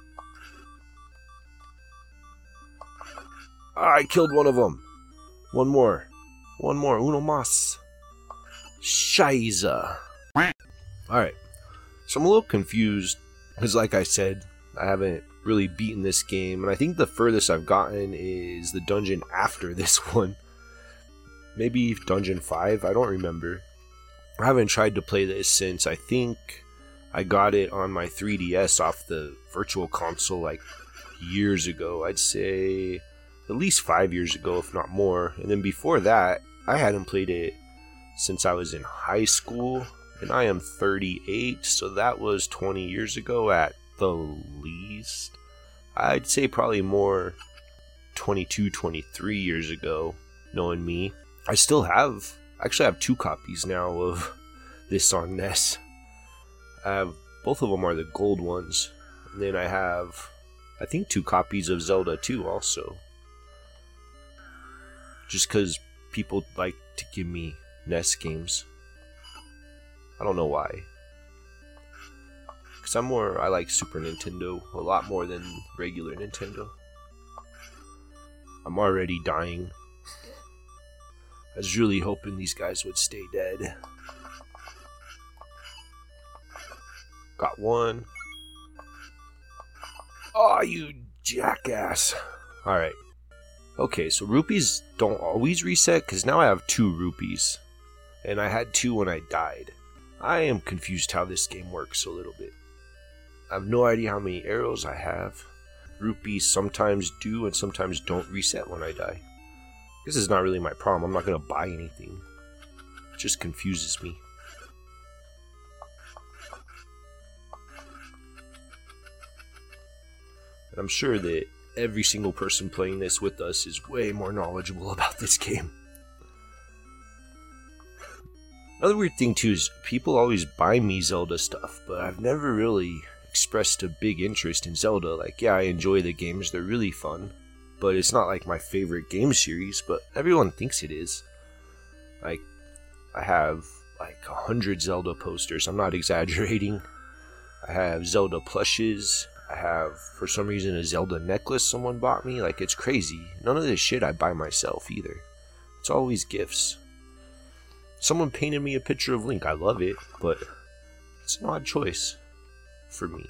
Ah, I killed one of them. One more. One more. Uno más. Shiza. Alright. So I'm a little confused because, like I said, I haven't really beaten this game, and I think the furthest I've gotten is the dungeon after this one. Maybe Dungeon 5, I don't remember. I haven't tried to play this since I think I got it on my 3DS off the Virtual Console like years ago. I'd say at least five years ago, if not more. And then before that, I hadn't played it since I was in high school, and I am 38, so that was 20 years ago at the least. I'd say probably more 22, 23 years ago, knowing me. I still have, actually, I have two copies now of this on NES. I have both of them are the gold ones, and then I have, I think, two copies of Zelda 2 also. Just because people like to give me NES games. I don't know why. More, I like Super Nintendo a lot more than regular Nintendo. I'm already dying. I was really hoping these guys would stay dead. Got one. Oh, you jackass. Alright. Okay, so rupees don't always reset because now I have two rupees. And I had two when I died. I am confused how this game works a little bit. I have no idea how many arrows I have. Rupees sometimes do and sometimes don't reset when I die. This is not really my problem. I'm not going to buy anything. It just confuses me. And I'm sure that every single person playing this with us is way more knowledgeable about this game. Another weird thing too is people always buy me Zelda stuff, but I've never really expressed a big interest in Zelda. Like, yeah, I enjoy the games, they're really fun, but it's not like my favorite game series, but everyone thinks it is. Like, I have like a hundred Zelda posters. I'm not exaggerating. I have Zelda plushes. I have, for some reason, a Zelda necklace someone bought me. Like, it's crazy. None of this shit I buy myself either. It's always gifts. Someone painted me a picture of Link. I love it, but it's an odd choice for me.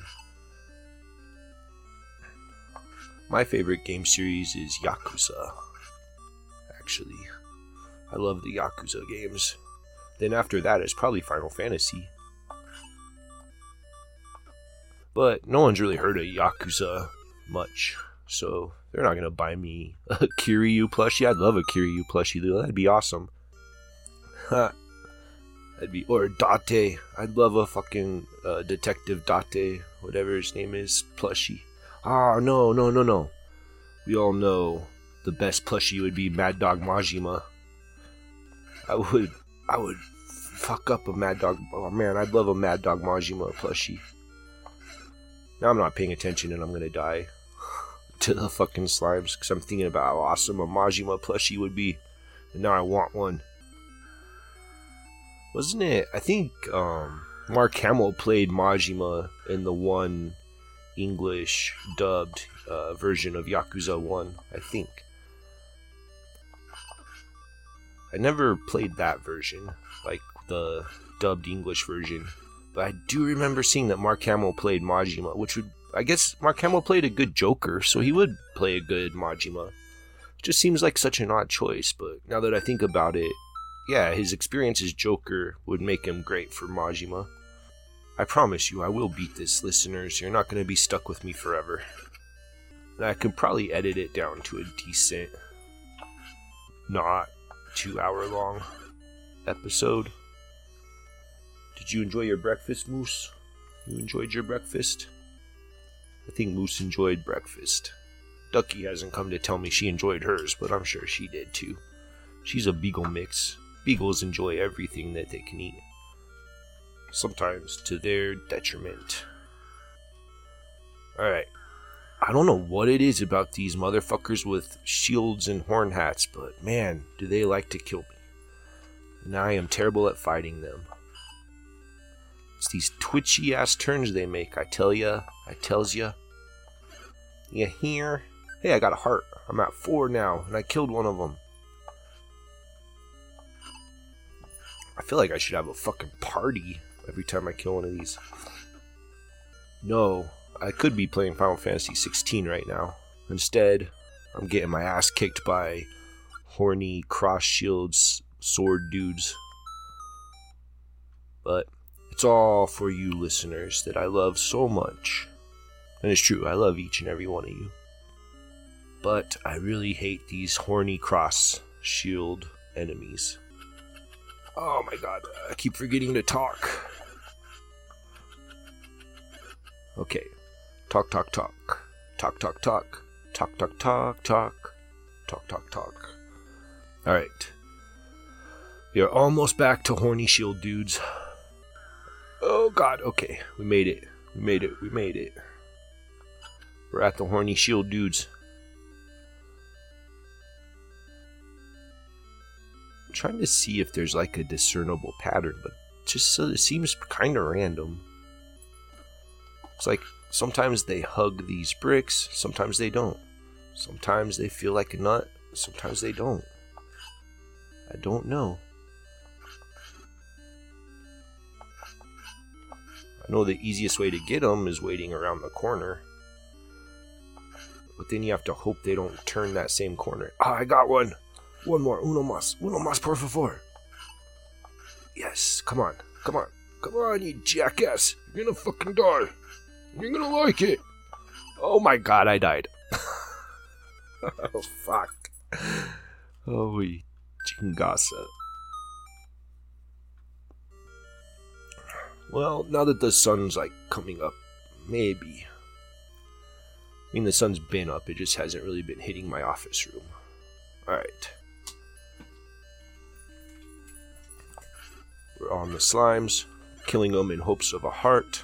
My favorite game series is Yakuza. Actually, I love the Yakuza games. Then after that, it's probably Final Fantasy. But no one's really heard of Yakuza much, so they're not gonna buy me a Kiryu plushie. I'd love a Kiryu plushie, though. That'd be awesome. That'd be or Date. I'd love a fucking uh, Detective Date, whatever his name is, plushie. Ah, no, no, no, no. We all know the best plushie would be Mad Dog Majima. I would, I would fuck up a Mad Dog. Oh man, I'd love a Mad Dog Majima plushie. Now I'm not paying attention and I'm gonna die to the fucking slimes because I'm thinking about how awesome a Majima plushie would be, and now I want one. Wasn't it? I think um, Mark Hamill played Majima in the one English dubbed uh, version of Yakuza 1, I think. I never played that version, like the dubbed English version, but I do remember seeing that Mark Hamill played Majima, which would, I guess, Mark Hamill played a good Joker, so he would play a good Majima. Just seems like such an odd choice, but now that I think about it, yeah, his experience as Joker would make him great for Majima. I promise you, I will beat this, listeners. You're not going to be stuck with me forever. I could probably edit it down to a decent, not two hour long episode. Did you enjoy your breakfast, Moose? You enjoyed your breakfast? I think Moose enjoyed breakfast. Ducky hasn't come to tell me she enjoyed hers, but I'm sure she did too. She's a beagle mix. Beagles enjoy everything that they can eat sometimes to their detriment. Alright. I don't know what it is about these motherfuckers with shields and horn hats, but man, do they like to kill me. And I am terrible at fighting them. It's these twitchy ass turns they make, I tell ya, I tells ya. You hear? Hey, I got a heart. I'm at four now, and I killed one of them. I feel like I should have a fucking party every time I kill one of these. No, I could be playing Final Fantasy 16 right now. Instead, I'm getting my ass kicked by horny cross shields sword dudes. But it's all for you listeners that I love so much. And it's true, I love each and every one of you. But I really hate these horny cross shield enemies. Oh my god, I keep forgetting to talk. Okay. Talk, talk, talk. Talk, talk, talk. Talk, talk, talk, talk. Talk, talk, talk. Alright. Are almost back to Horny Shield dudes. Oh god, okay. We made it. We made it. We made it. We're at the Horny Shield dudes. Trying to see if there's like a discernible pattern, but just so it seems kind of random. It's like sometimes they hug these bricks, sometimes they don't. Sometimes they feel like a nut, sometimes they don't. I don't know. I know the easiest way to get them is waiting around the corner. But then you have to hope they don't turn that same corner. Ah, I got one! One more. Uno más. Uno más, por favor. Yes, come on. Come on. Come on, you jackass. You're gonna fucking die. You're gonna like it. Oh my god, I died. oh fuck. Holy chingasa. Well, now that the sun's like coming up, maybe. I mean, the sun's been up, it just hasn't really been hitting my office room. Alright. On the slimes, killing them in hopes of a heart.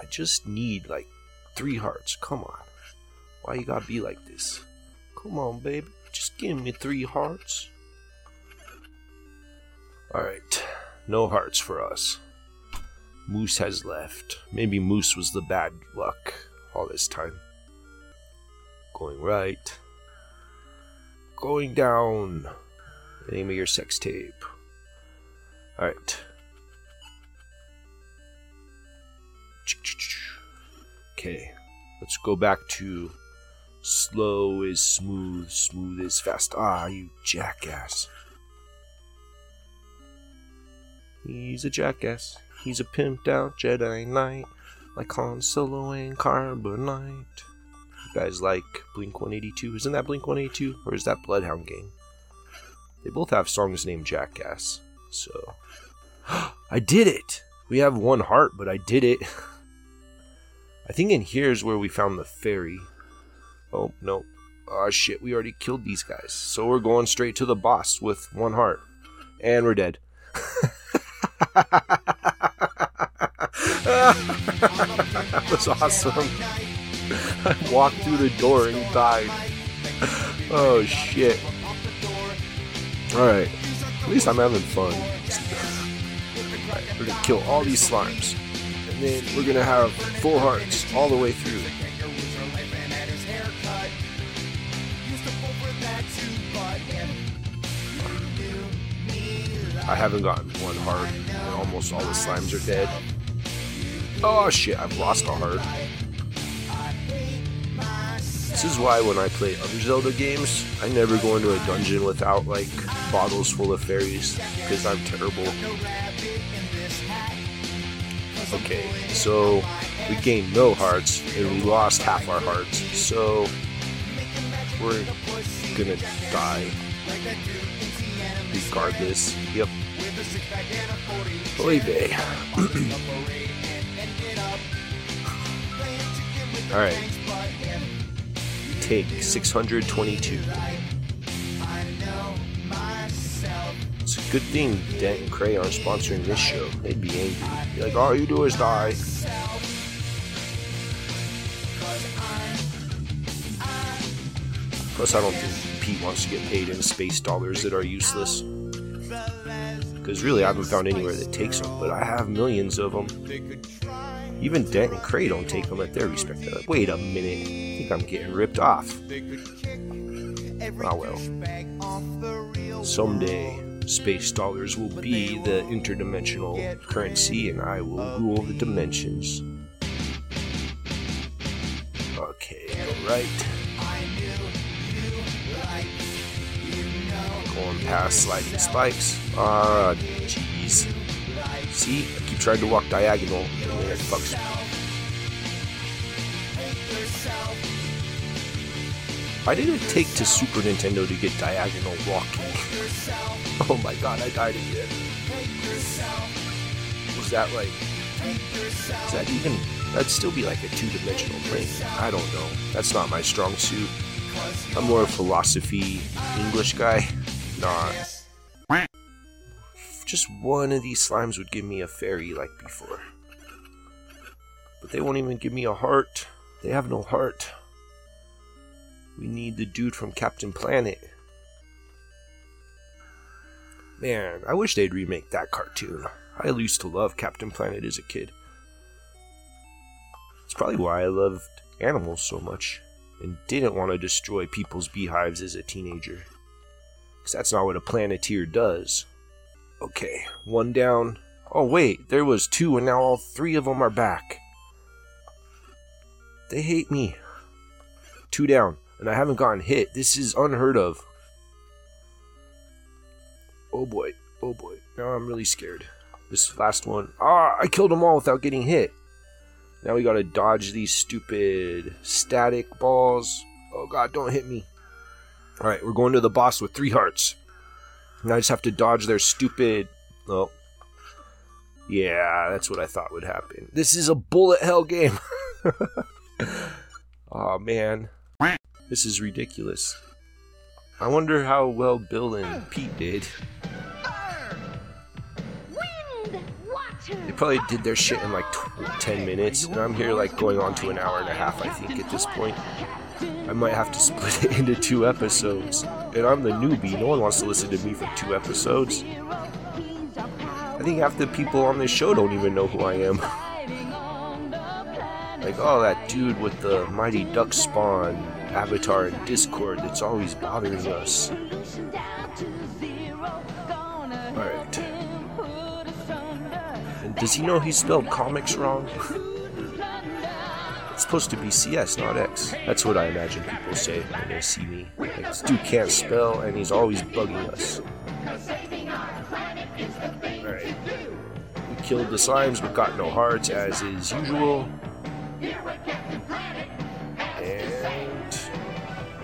I just need like three hearts. Come on. Why you gotta be like this? Come on, baby. Just give me three hearts. Alright, no hearts for us. Moose has left. Maybe Moose was the bad luck all this time. Going right. Going down. Name of your sex tape. Alright. Okay, let's go back to slow is smooth, smooth is fast. Ah, you jackass. He's a jackass. He's a pimped out Jedi Knight, like Han Solo and Carbonite. Guys like Blink 182? Isn't that Blink 182? Or is that Bloodhound Gang? They both have songs named Jackass. So. I did it! We have one heart, but I did it. I think in here is where we found the fairy. Oh, no. Oh shit, we already killed these guys. So we're going straight to the boss with one heart. And we're dead. that was awesome. Walked through the door and died. Oh shit. Alright. At least I'm having fun. We're gonna kill all these slimes. And then we're gonna have full hearts all the way through. I haven't gotten one heart, and almost all the slimes are dead. Oh shit, I've lost a heart. This is why when I play other Zelda games, I never go into a dungeon without like bottles full of fairies, because I'm terrible. Okay, so we gained no hearts and we lost half our hearts, so we're gonna die regardless. Yep. Baby. Alright. Take 622. It's a good thing Dent and Cray aren't sponsoring this show. They'd be angry. Be like, all you do is die. Plus, I don't think Pete wants to get paid in space dollars that are useless. Because really, I haven't found anywhere that takes them, but I have millions of them. Even Dent and Cray don't take them at their respective. Wait a minute, I think I'm getting ripped off. Ah well. Someday, space dollars will be the interdimensional currency, and I will rule the dimensions. Okay, go right. Going past sliding spikes. Ah, jeez. See, Keep to walk diagonal, and it fucks. Why did it take to Super Nintendo to get diagonal walking? oh my god, I died again. Was that like. Is that even. That'd still be like a two dimensional thing. I don't know. That's not my strong suit. I'm more of a philosophy English guy. Not. Just one of these slimes would give me a fairy like before. But they won't even give me a heart. They have no heart. We need the dude from Captain Planet. Man, I wish they'd remake that cartoon. I used to love Captain Planet as a kid. It's probably why I loved animals so much and didn't want to destroy people's beehives as a teenager. Because that's not what a planeteer does. Okay, one down. Oh, wait, there was two, and now all three of them are back. They hate me. Two down, and I haven't gotten hit. This is unheard of. Oh boy, oh boy. Now I'm really scared. This last one. Ah, I killed them all without getting hit. Now we gotta dodge these stupid static balls. Oh god, don't hit me. Alright, we're going to the boss with three hearts. And I just have to dodge their stupid. Oh. Yeah, that's what I thought would happen. This is a bullet hell game. oh man. This is ridiculous. I wonder how well Bill and Pete did. They probably did their shit in like tw- 10 minutes, and I'm here like going on to an hour and a half, I think, at this point. I might have to split it into two episodes. And I'm the newbie, no one wants to listen to me for two episodes. I think half the people on this show don't even know who I am. like, oh, that dude with the Mighty Duck Spawn avatar in Discord that's always bothering us. Alright. Does he know he spelled comics wrong? supposed to be CS, not X. That's what I imagine people say when they see me. Like, this dude can't spell and he's always bugging us. Alright. We killed the slimes but got no hearts as is usual. And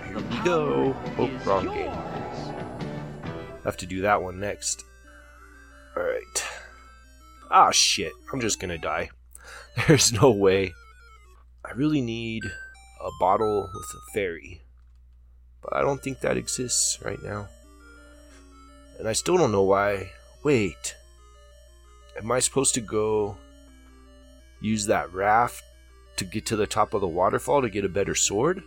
here we go. Oh, wrong game. Have to do that one next. Alright. Ah, shit. I'm just gonna die. There's no way. I really need a bottle with a fairy. But I don't think that exists right now. And I still don't know why. Wait. Am I supposed to go use that raft to get to the top of the waterfall to get a better sword?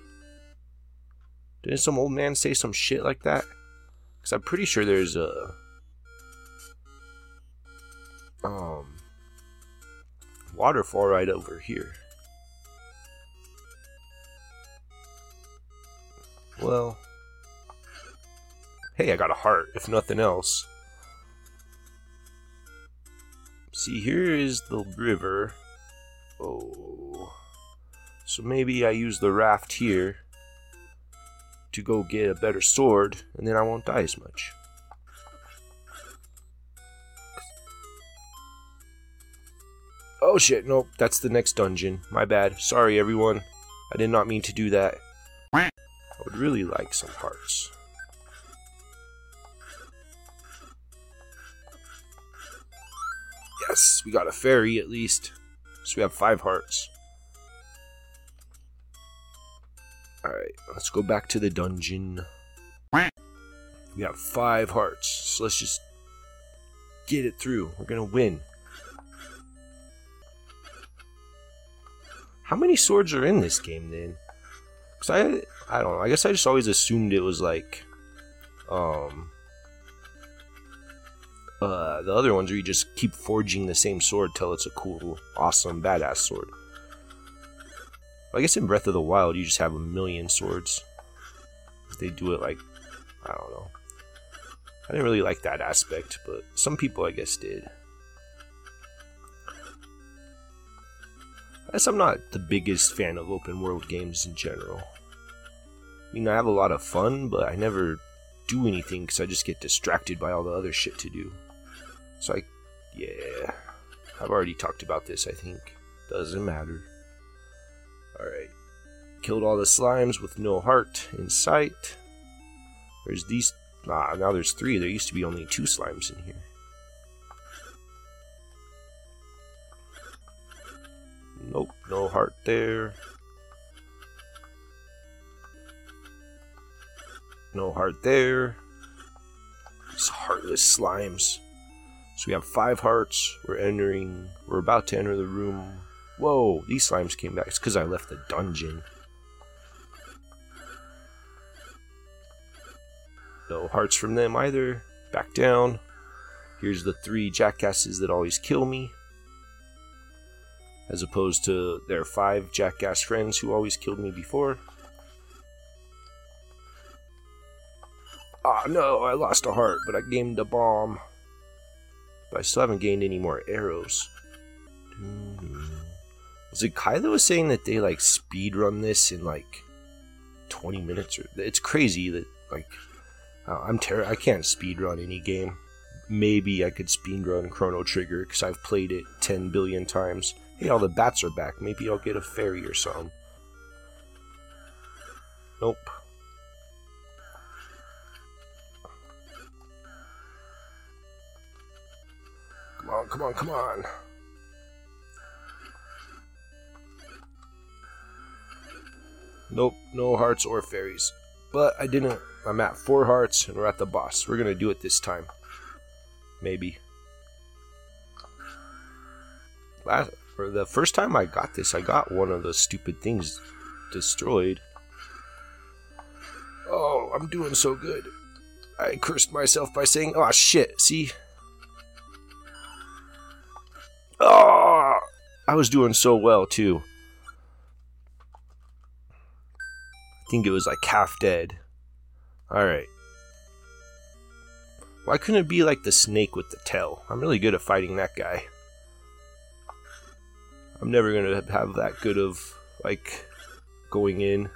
Didn't some old man say some shit like that? Because I'm pretty sure there's a. Um. Waterfall right over here. Well. Hey, I got a heart, if nothing else. See, here is the river. Oh. So maybe I use the raft here to go get a better sword, and then I won't die as much. Oh shit, nope, that's the next dungeon. My bad. Sorry, everyone. I did not mean to do that. I would really like some hearts. Yes, we got a fairy at least. So we have five hearts. Alright, let's go back to the dungeon. We have five hearts, so let's just get it through. We're gonna win. How many swords are in this game then? Cause I don't know. I guess I just always assumed it was like um uh the other ones where you just keep forging the same sword till it's a cool, awesome, badass sword. I guess in Breath of the Wild you just have a million swords. They do it like I don't know. I didn't really like that aspect, but some people I guess did. I guess I'm not the biggest fan of open world games in general. I mean, I have a lot of fun, but I never do anything because I just get distracted by all the other shit to do. So I, yeah, I've already talked about this, I think. Doesn't matter. Alright. Killed all the slimes with no heart in sight. There's these. Ah, now there's three. There used to be only two slimes in here. Nope, no heart there. No heart there. These heartless slimes. So we have five hearts. We're entering. We're about to enter the room. Whoa, these slimes came back. It's because I left the dungeon. No hearts from them either. Back down. Here's the three jackasses that always kill me. As opposed to their five jackass friends who always killed me before. Ah, oh, no, I lost a heart, but I gained a bomb. But I still haven't gained any more arrows. Was it that was saying that they like speed run this in like 20 minutes? Or it's crazy that like uh, I'm ter- I can't speed run any game. Maybe I could speed run Chrono Trigger because I've played it 10 billion times. Hey, all the bats are back. Maybe I'll get a fairy or something. Nope. On, come on, come on. Nope, no hearts or fairies. But I didn't. I'm at four hearts and we're at the boss. We're gonna do it this time. Maybe. Last, for the first time I got this, I got one of the stupid things destroyed. Oh, I'm doing so good. I cursed myself by saying, oh shit, see? Oh, I was doing so well too. I think it was like half dead. Alright. Why couldn't it be like the snake with the tail? I'm really good at fighting that guy. I'm never gonna have that good of, like, going in.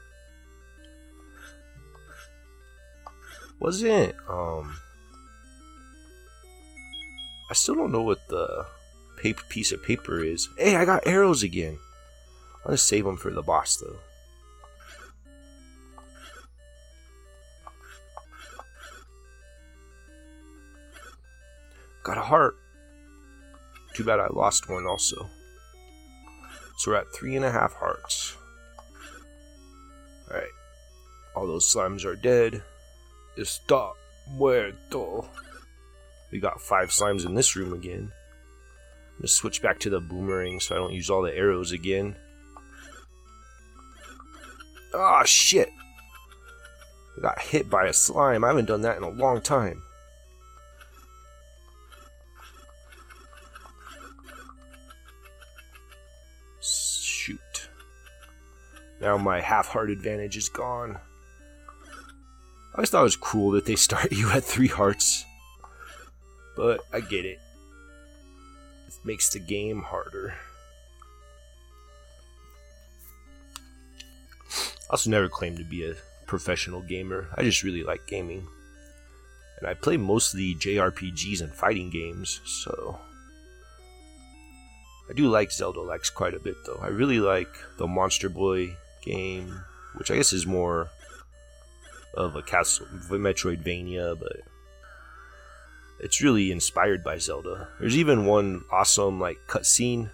Wasn't, um... I still don't know what the paper piece of paper is. Hey, I got arrows again. I'm gonna save them for the boss, though. Got a heart. Too bad I lost one also. So we're at three and a half hearts. Alright. All those slimes are dead. Está muerto. We got five slimes in this room again. Just switch back to the boomerang so I don't use all the arrows again. Ah, oh, shit! I got hit by a slime. I haven't done that in a long time. Shoot. Now my half-heart advantage is gone. I always thought it was cruel that they start you at three hearts. But I get it. Makes the game harder. I also never claimed to be a professional gamer. I just really like gaming. And I play mostly JRPGs and fighting games, so I do like Zelda likes quite a bit though. I really like the Monster Boy game, which I guess is more of a castle Metroidvania, but it's really inspired by Zelda. There's even one awesome like cutscene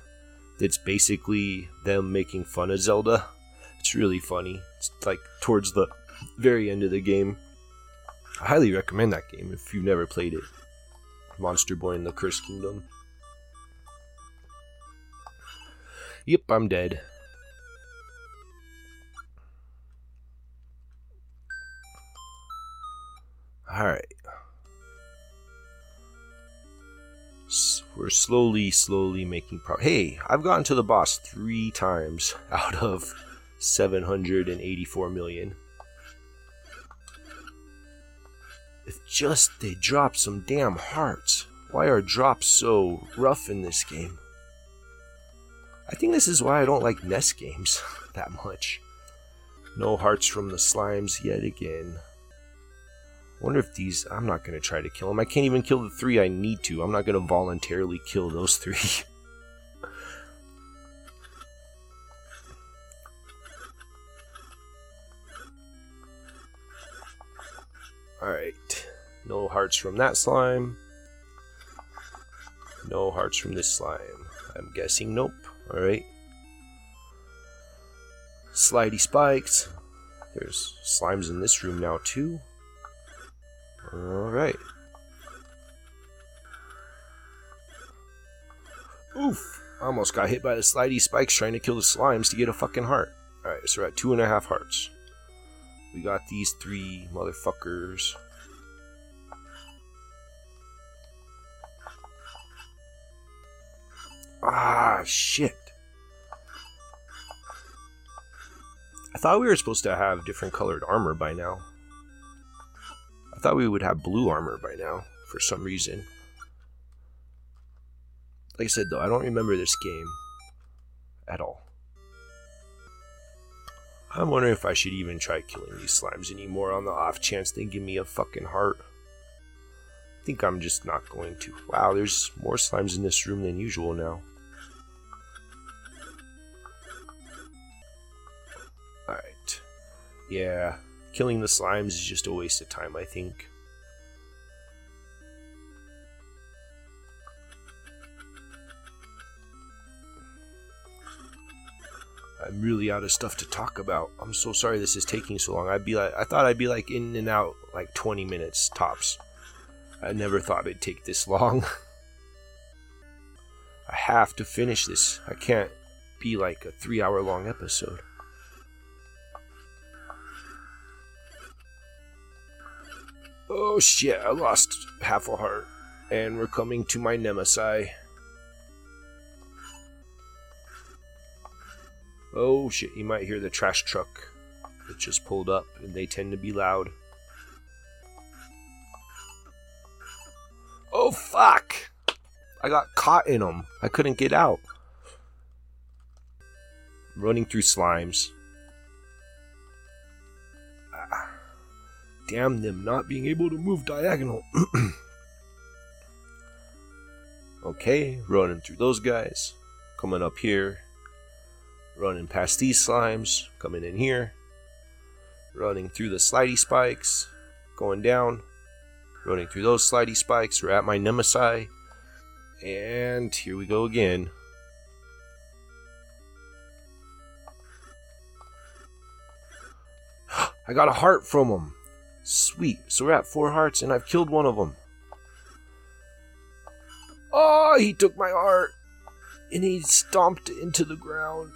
that's basically them making fun of Zelda. It's really funny. It's like towards the very end of the game. I highly recommend that game if you've never played it. Monster Boy in the Cursed Kingdom. Yep, I'm dead. Alright. We're slowly, slowly making progress. Hey, I've gotten to the boss three times out of 784 million. If just they drop some damn hearts. Why are drops so rough in this game? I think this is why I don't like NES games that much. No hearts from the slimes yet again wonder if these. I'm not going to try to kill them. I can't even kill the three I need to. I'm not going to voluntarily kill those three. Alright. No hearts from that slime. No hearts from this slime. I'm guessing nope. Alright. Slidey spikes. There's slimes in this room now too. Alright. Oof! Almost got hit by the slidey spikes trying to kill the slimes to get a fucking heart. Alright, so we're at two and a half hearts. We got these three motherfuckers. Ah, shit. I thought we were supposed to have different colored armor by now thought we would have blue armor by now, for some reason. Like I said, though, I don't remember this game at all. I'm wondering if I should even try killing these slimes anymore on the off chance they give me a fucking heart. I think I'm just not going to. Wow, there's more slimes in this room than usual now. Alright. Yeah, Killing the slimes is just a waste of time, I think. I'm really out of stuff to talk about. I'm so sorry this is taking so long. I'd be like I thought I'd be like in and out like 20 minutes tops. I never thought it'd take this long. I have to finish this. I can't be like a 3 hour long episode. Oh shit, I lost half a heart. And we're coming to my Nemesis. Oh shit, you might hear the trash truck that just pulled up, and they tend to be loud. Oh fuck! I got caught in them. I couldn't get out. Running through slimes. Damn them not being able to move diagonal. okay, running through those guys. Coming up here. Running past these slimes. Coming in here. Running through the slidey spikes. Going down. Running through those slidey spikes. We're at my Nemesis. And here we go again. I got a heart from him. Sweet. So we're at four hearts, and I've killed one of them. Oh, he took my heart. And he stomped into the ground.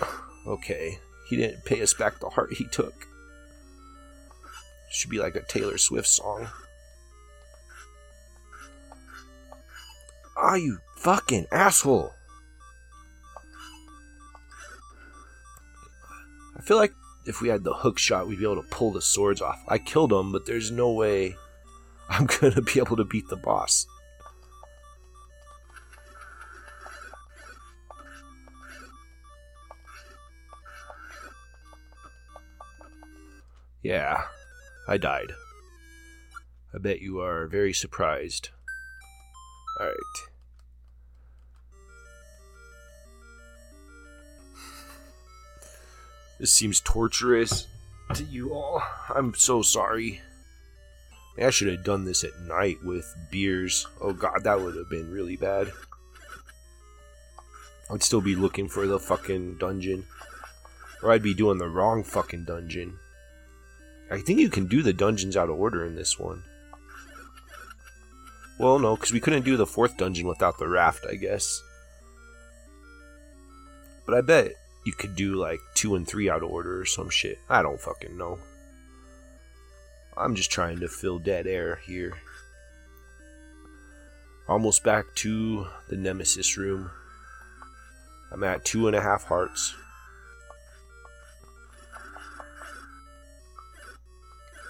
Okay. He didn't pay us back the heart he took. Should be like a Taylor Swift song. Ah, you fucking asshole. I feel like if we had the hook shot, we'd be able to pull the swords off. I killed him, but there's no way I'm gonna be able to beat the boss. Yeah, I died. I bet you are very surprised. Alright. This seems torturous to you all. I'm so sorry. I should have done this at night with beers. Oh god, that would have been really bad. I'd still be looking for the fucking dungeon. Or I'd be doing the wrong fucking dungeon. I think you can do the dungeons out of order in this one. Well, no, because we couldn't do the fourth dungeon without the raft, I guess. But I bet you could do like two and three out of order or some shit. I don't fucking know. I'm just trying to fill dead air here. Almost back to the Nemesis room. I'm at two and a half hearts.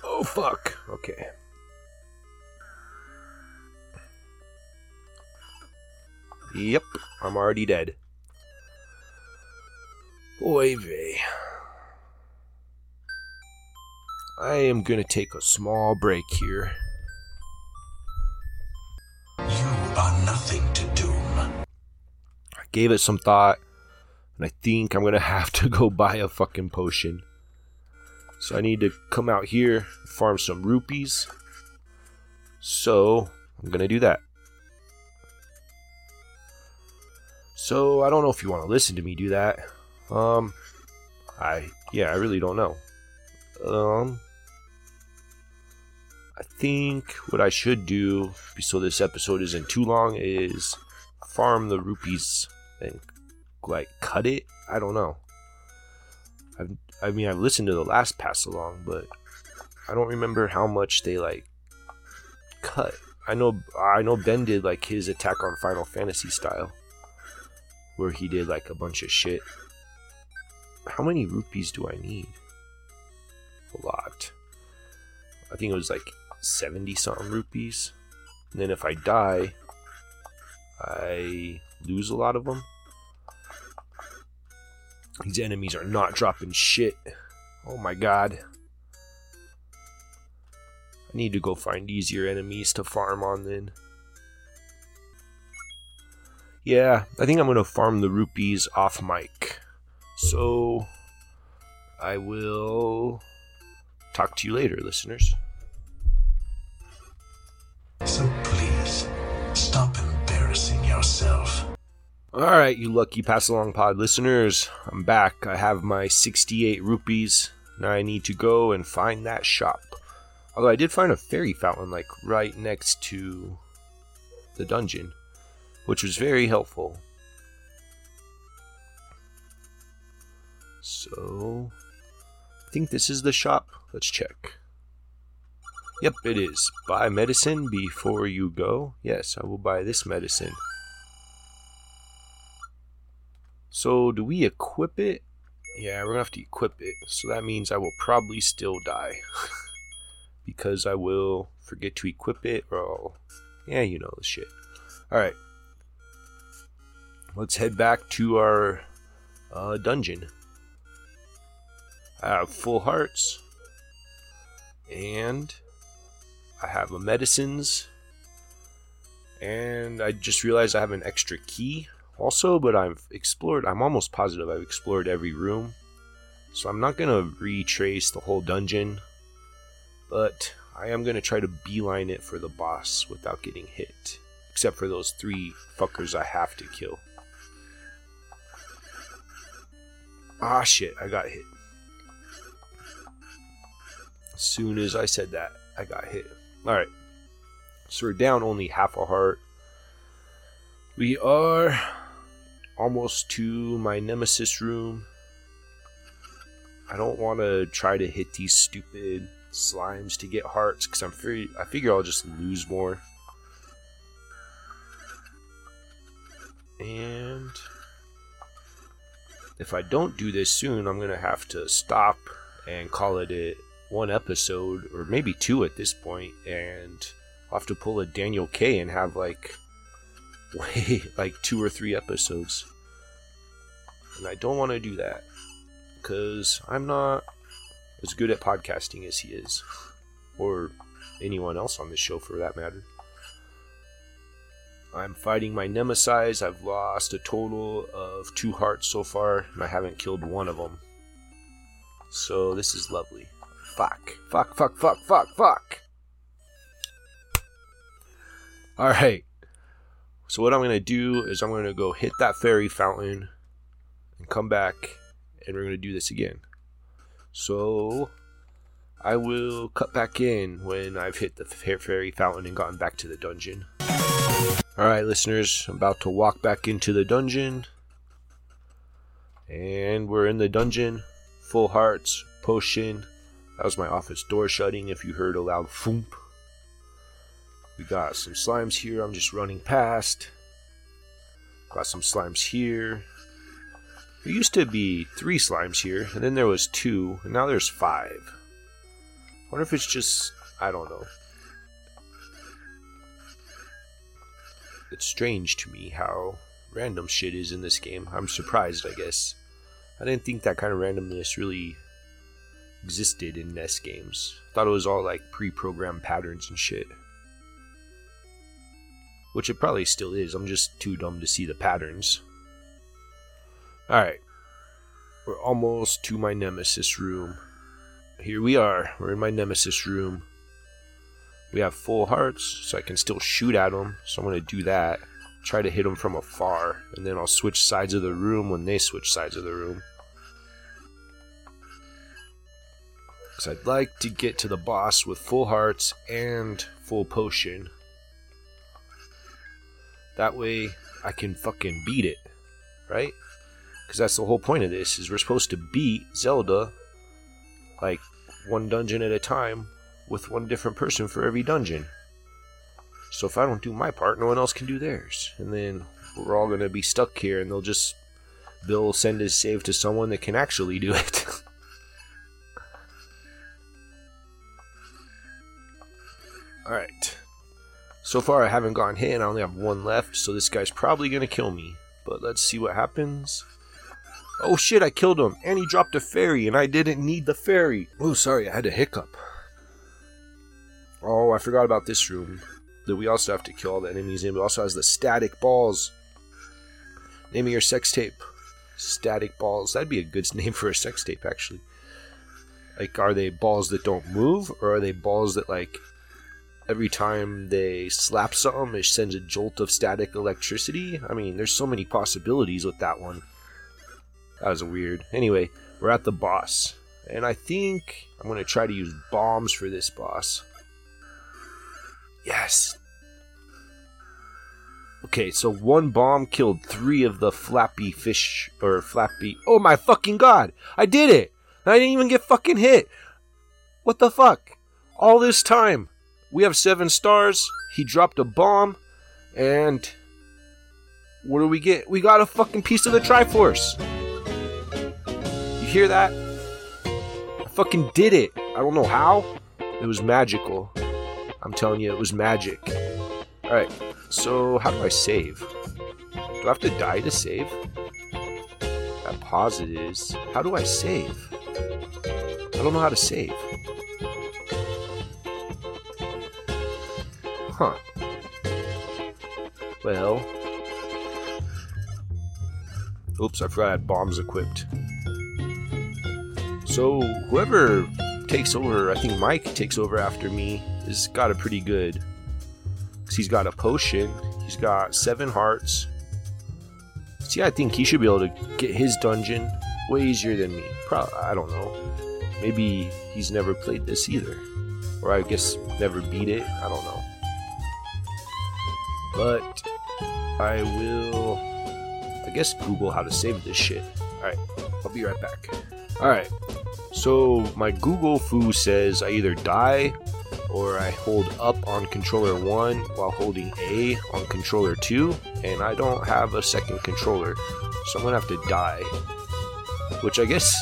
Oh fuck. Okay. Yep, I'm already dead. Oy vey. I am gonna take a small break here. You are nothing to Doom. I gave it some thought, and I think I'm gonna have to go buy a fucking potion. So I need to come out here, farm some rupees. So I'm gonna do that. So I don't know if you want to listen to me do that. Um, I yeah, I really don't know. Um, I think what I should do, so this episode isn't too long, is farm the rupees and like cut it. I don't know. I've, I mean, I've listened to the last Passalong, but I don't remember how much they like cut. I know, I know Ben did like his attack on Final Fantasy style, where he did like a bunch of shit how many rupees do I need? A lot. I think it was like 70 something rupees. And then if I die, I lose a lot of them. These enemies are not dropping shit. Oh my god. I need to go find easier enemies to farm on then. Yeah, I think I'm going to farm the rupees off mic. So I will talk to you later, listeners. So please, stop embarrassing yourself. All right, you lucky Passalong Pod listeners. I'm back. I have my 68 rupees. Now I need to go and find that shop. Although I did find a fairy fountain like right next to the dungeon, which was very helpful. So, I think this is the shop. Let's check. Yep, it is. Buy medicine before you go. Yes, I will buy this medicine. So, do we equip it? Yeah, we're gonna have to equip it. So that means I will probably still die. because I will forget to equip it, or I'll... Yeah, you know the shit. Alright. Let's head back to our uh, dungeon. I have full hearts. And I have a medicines. And I just realized I have an extra key also, but I've explored, I'm almost positive I've explored every room. So I'm not to retrace the whole dungeon, but I am to try to beeline it for the boss without getting hit. Except for those three fuckers I have to kill. Ah, shit, I got hit. Soon as I said that, I got hit. Alright. So we're down only half a heart. We are almost to my nemesis room. I don't want to try to hit these stupid slimes to get hearts because I'm free. I figure I'll just lose more. And if I don't do this soon, I'm gonna have to stop and call it a one episode or maybe two at this point, and I'll have to pull a Daniel K and have like way like two or three episodes. And I don't want to do that because I'm not as good at podcasting as he is, or anyone else on this show for that matter. I'm fighting my nemesis. I've lost a total of two hearts so far, and I haven't killed one of them. So this is lovely. Fuck. Fuck, fuck, fuck, fuck, fuck. Alright. So what I'm going to do is I'm going to go hit that fairy fountain and come back, and we're going to do this again. So I will cut back in when I've hit the fairy fountain and gotten back to the dungeon. Alright, listeners, I'm about to walk back into the dungeon. And we're in the dungeon. Full hearts, potion. That was my office door shutting if you heard a loud foomp. We got some slimes here I'm just running past. Got some slimes here. There used to be three slimes here, and then there was two, and now there's five. wonder if it's just I don't know. It's strange to me how random shit is in this game. I'm surprised, I guess. I didn't think that kind of randomness really existed in NES games. Thought it was all like pre-programmed patterns and shit. Which it probably still is. I'm just too dumb to see the patterns. Alright. We're almost to my nemesis room. Here we are. We're in my nemesis room. We have full hearts, so I can still shoot at them. So I'm going to do that. Try to hit them from afar. And then I'll switch sides of the room when they switch sides of the room. Because I'd like to get to the boss with full hearts and full potion. That way I can fucking beat it. Right? Because that's the whole point of this, is we're supposed to beat Zelda like one dungeon at a time with one different person for every dungeon. So if I don't do my part, no one else can do theirs. And then we're all going to be stuck here and they'll just they'll send his save to someone that can actually do it. Alright. So far I haven't gone hit and I only have one left, so this guy's probably to kill me. But let's see what happens. Oh shit, I killed him. And he dropped a fairy and I didn't need the fairy. Oh, sorry, I had a hiccup. Oh, I forgot about this room. That we also have to kill all the enemies in. It also has the static balls. Name of your sex tape. Static balls. That'd be a good name for a sex tape, actually. Like, are they balls that don't move, or are they balls that, like, every time they slap something, it sends a jolt of static electricity? I mean, there's so many possibilities with that one. That was weird. Anyway, we're at the boss. And I think I'm to try to use bombs for this boss. Yes. Okay, so one bomb killed three of the flappy fish or flappy. Oh my fucking god! I did it! I didn't even get fucking hit. What the fuck? All this time, we have seven stars. He dropped a bomb, and what do we get? We got a fucking piece of the Triforce. You hear that? I fucking did it. I don't know how. It was magical. I'm telling you, it was magic. Alright, so how do I save? Do I have to die to save? That pause it is. How do I save? I don't know how to save. Huh. Well. Oops, I forgot I had bombs equipped. So, whoever takes over, I think Mike takes over after me, has got it pretty good. Because he's got a potion, he's got seven hearts. See, I think he should be able to get his dungeon way easier than me. Probably, I don't know. Maybe he's never played this either. Or I guess never beat it. I don't know. But I will, I guess, Google how to save this shit. Alright, I'll be right back. Alright, so my Google foo says I either die or I hold up on controller 1 while holding A on controller 2, and I don't have a second controller, so I'm gonna have to die. Which I guess,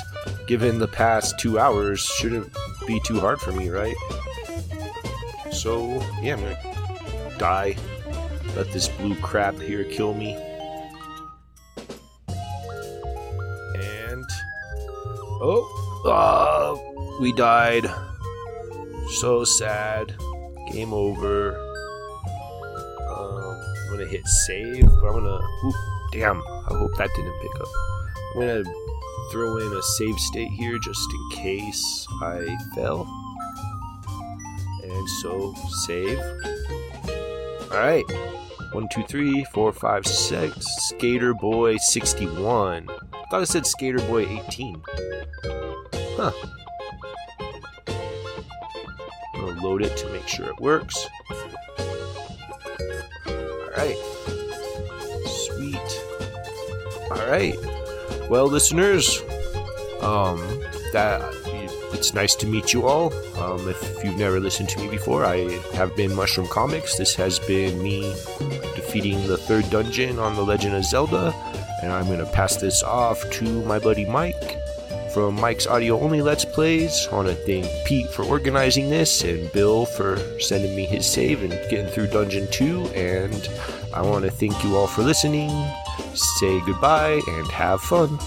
given the past two hours, shouldn't be too hard for me, right? So, yeah, I'm gonna die. Let this blue crap here kill me. And. Oh! Uh, we died. So sad. Game over. Um, I'm gonna hit save, but I'm gonna. Oop, damn. I hope that didn't pick up. I'm gonna throw in a save state here just in case I fell. And so, save. Alright. One, two, three, four, five, six. Skater Boy 61. I thought it said Skater Boy 18. Huh. I'm gonna load it to make sure it works. Alright. Sweet. Alright. Well, listeners, um, that it's nice to meet you all. Um, if you've never listened to me before, I have been MushroomComix. This has been me defeating the third dungeon on The Legend of Zelda, and I'm going to pass this off to my buddy Mike from Mike's Audio Only Let's Plays. I want to thank Pete for organizing this and Bill for sending me his save and getting through Dungeon 2, and I want to thank you all for listening. Say goodbye and have fun.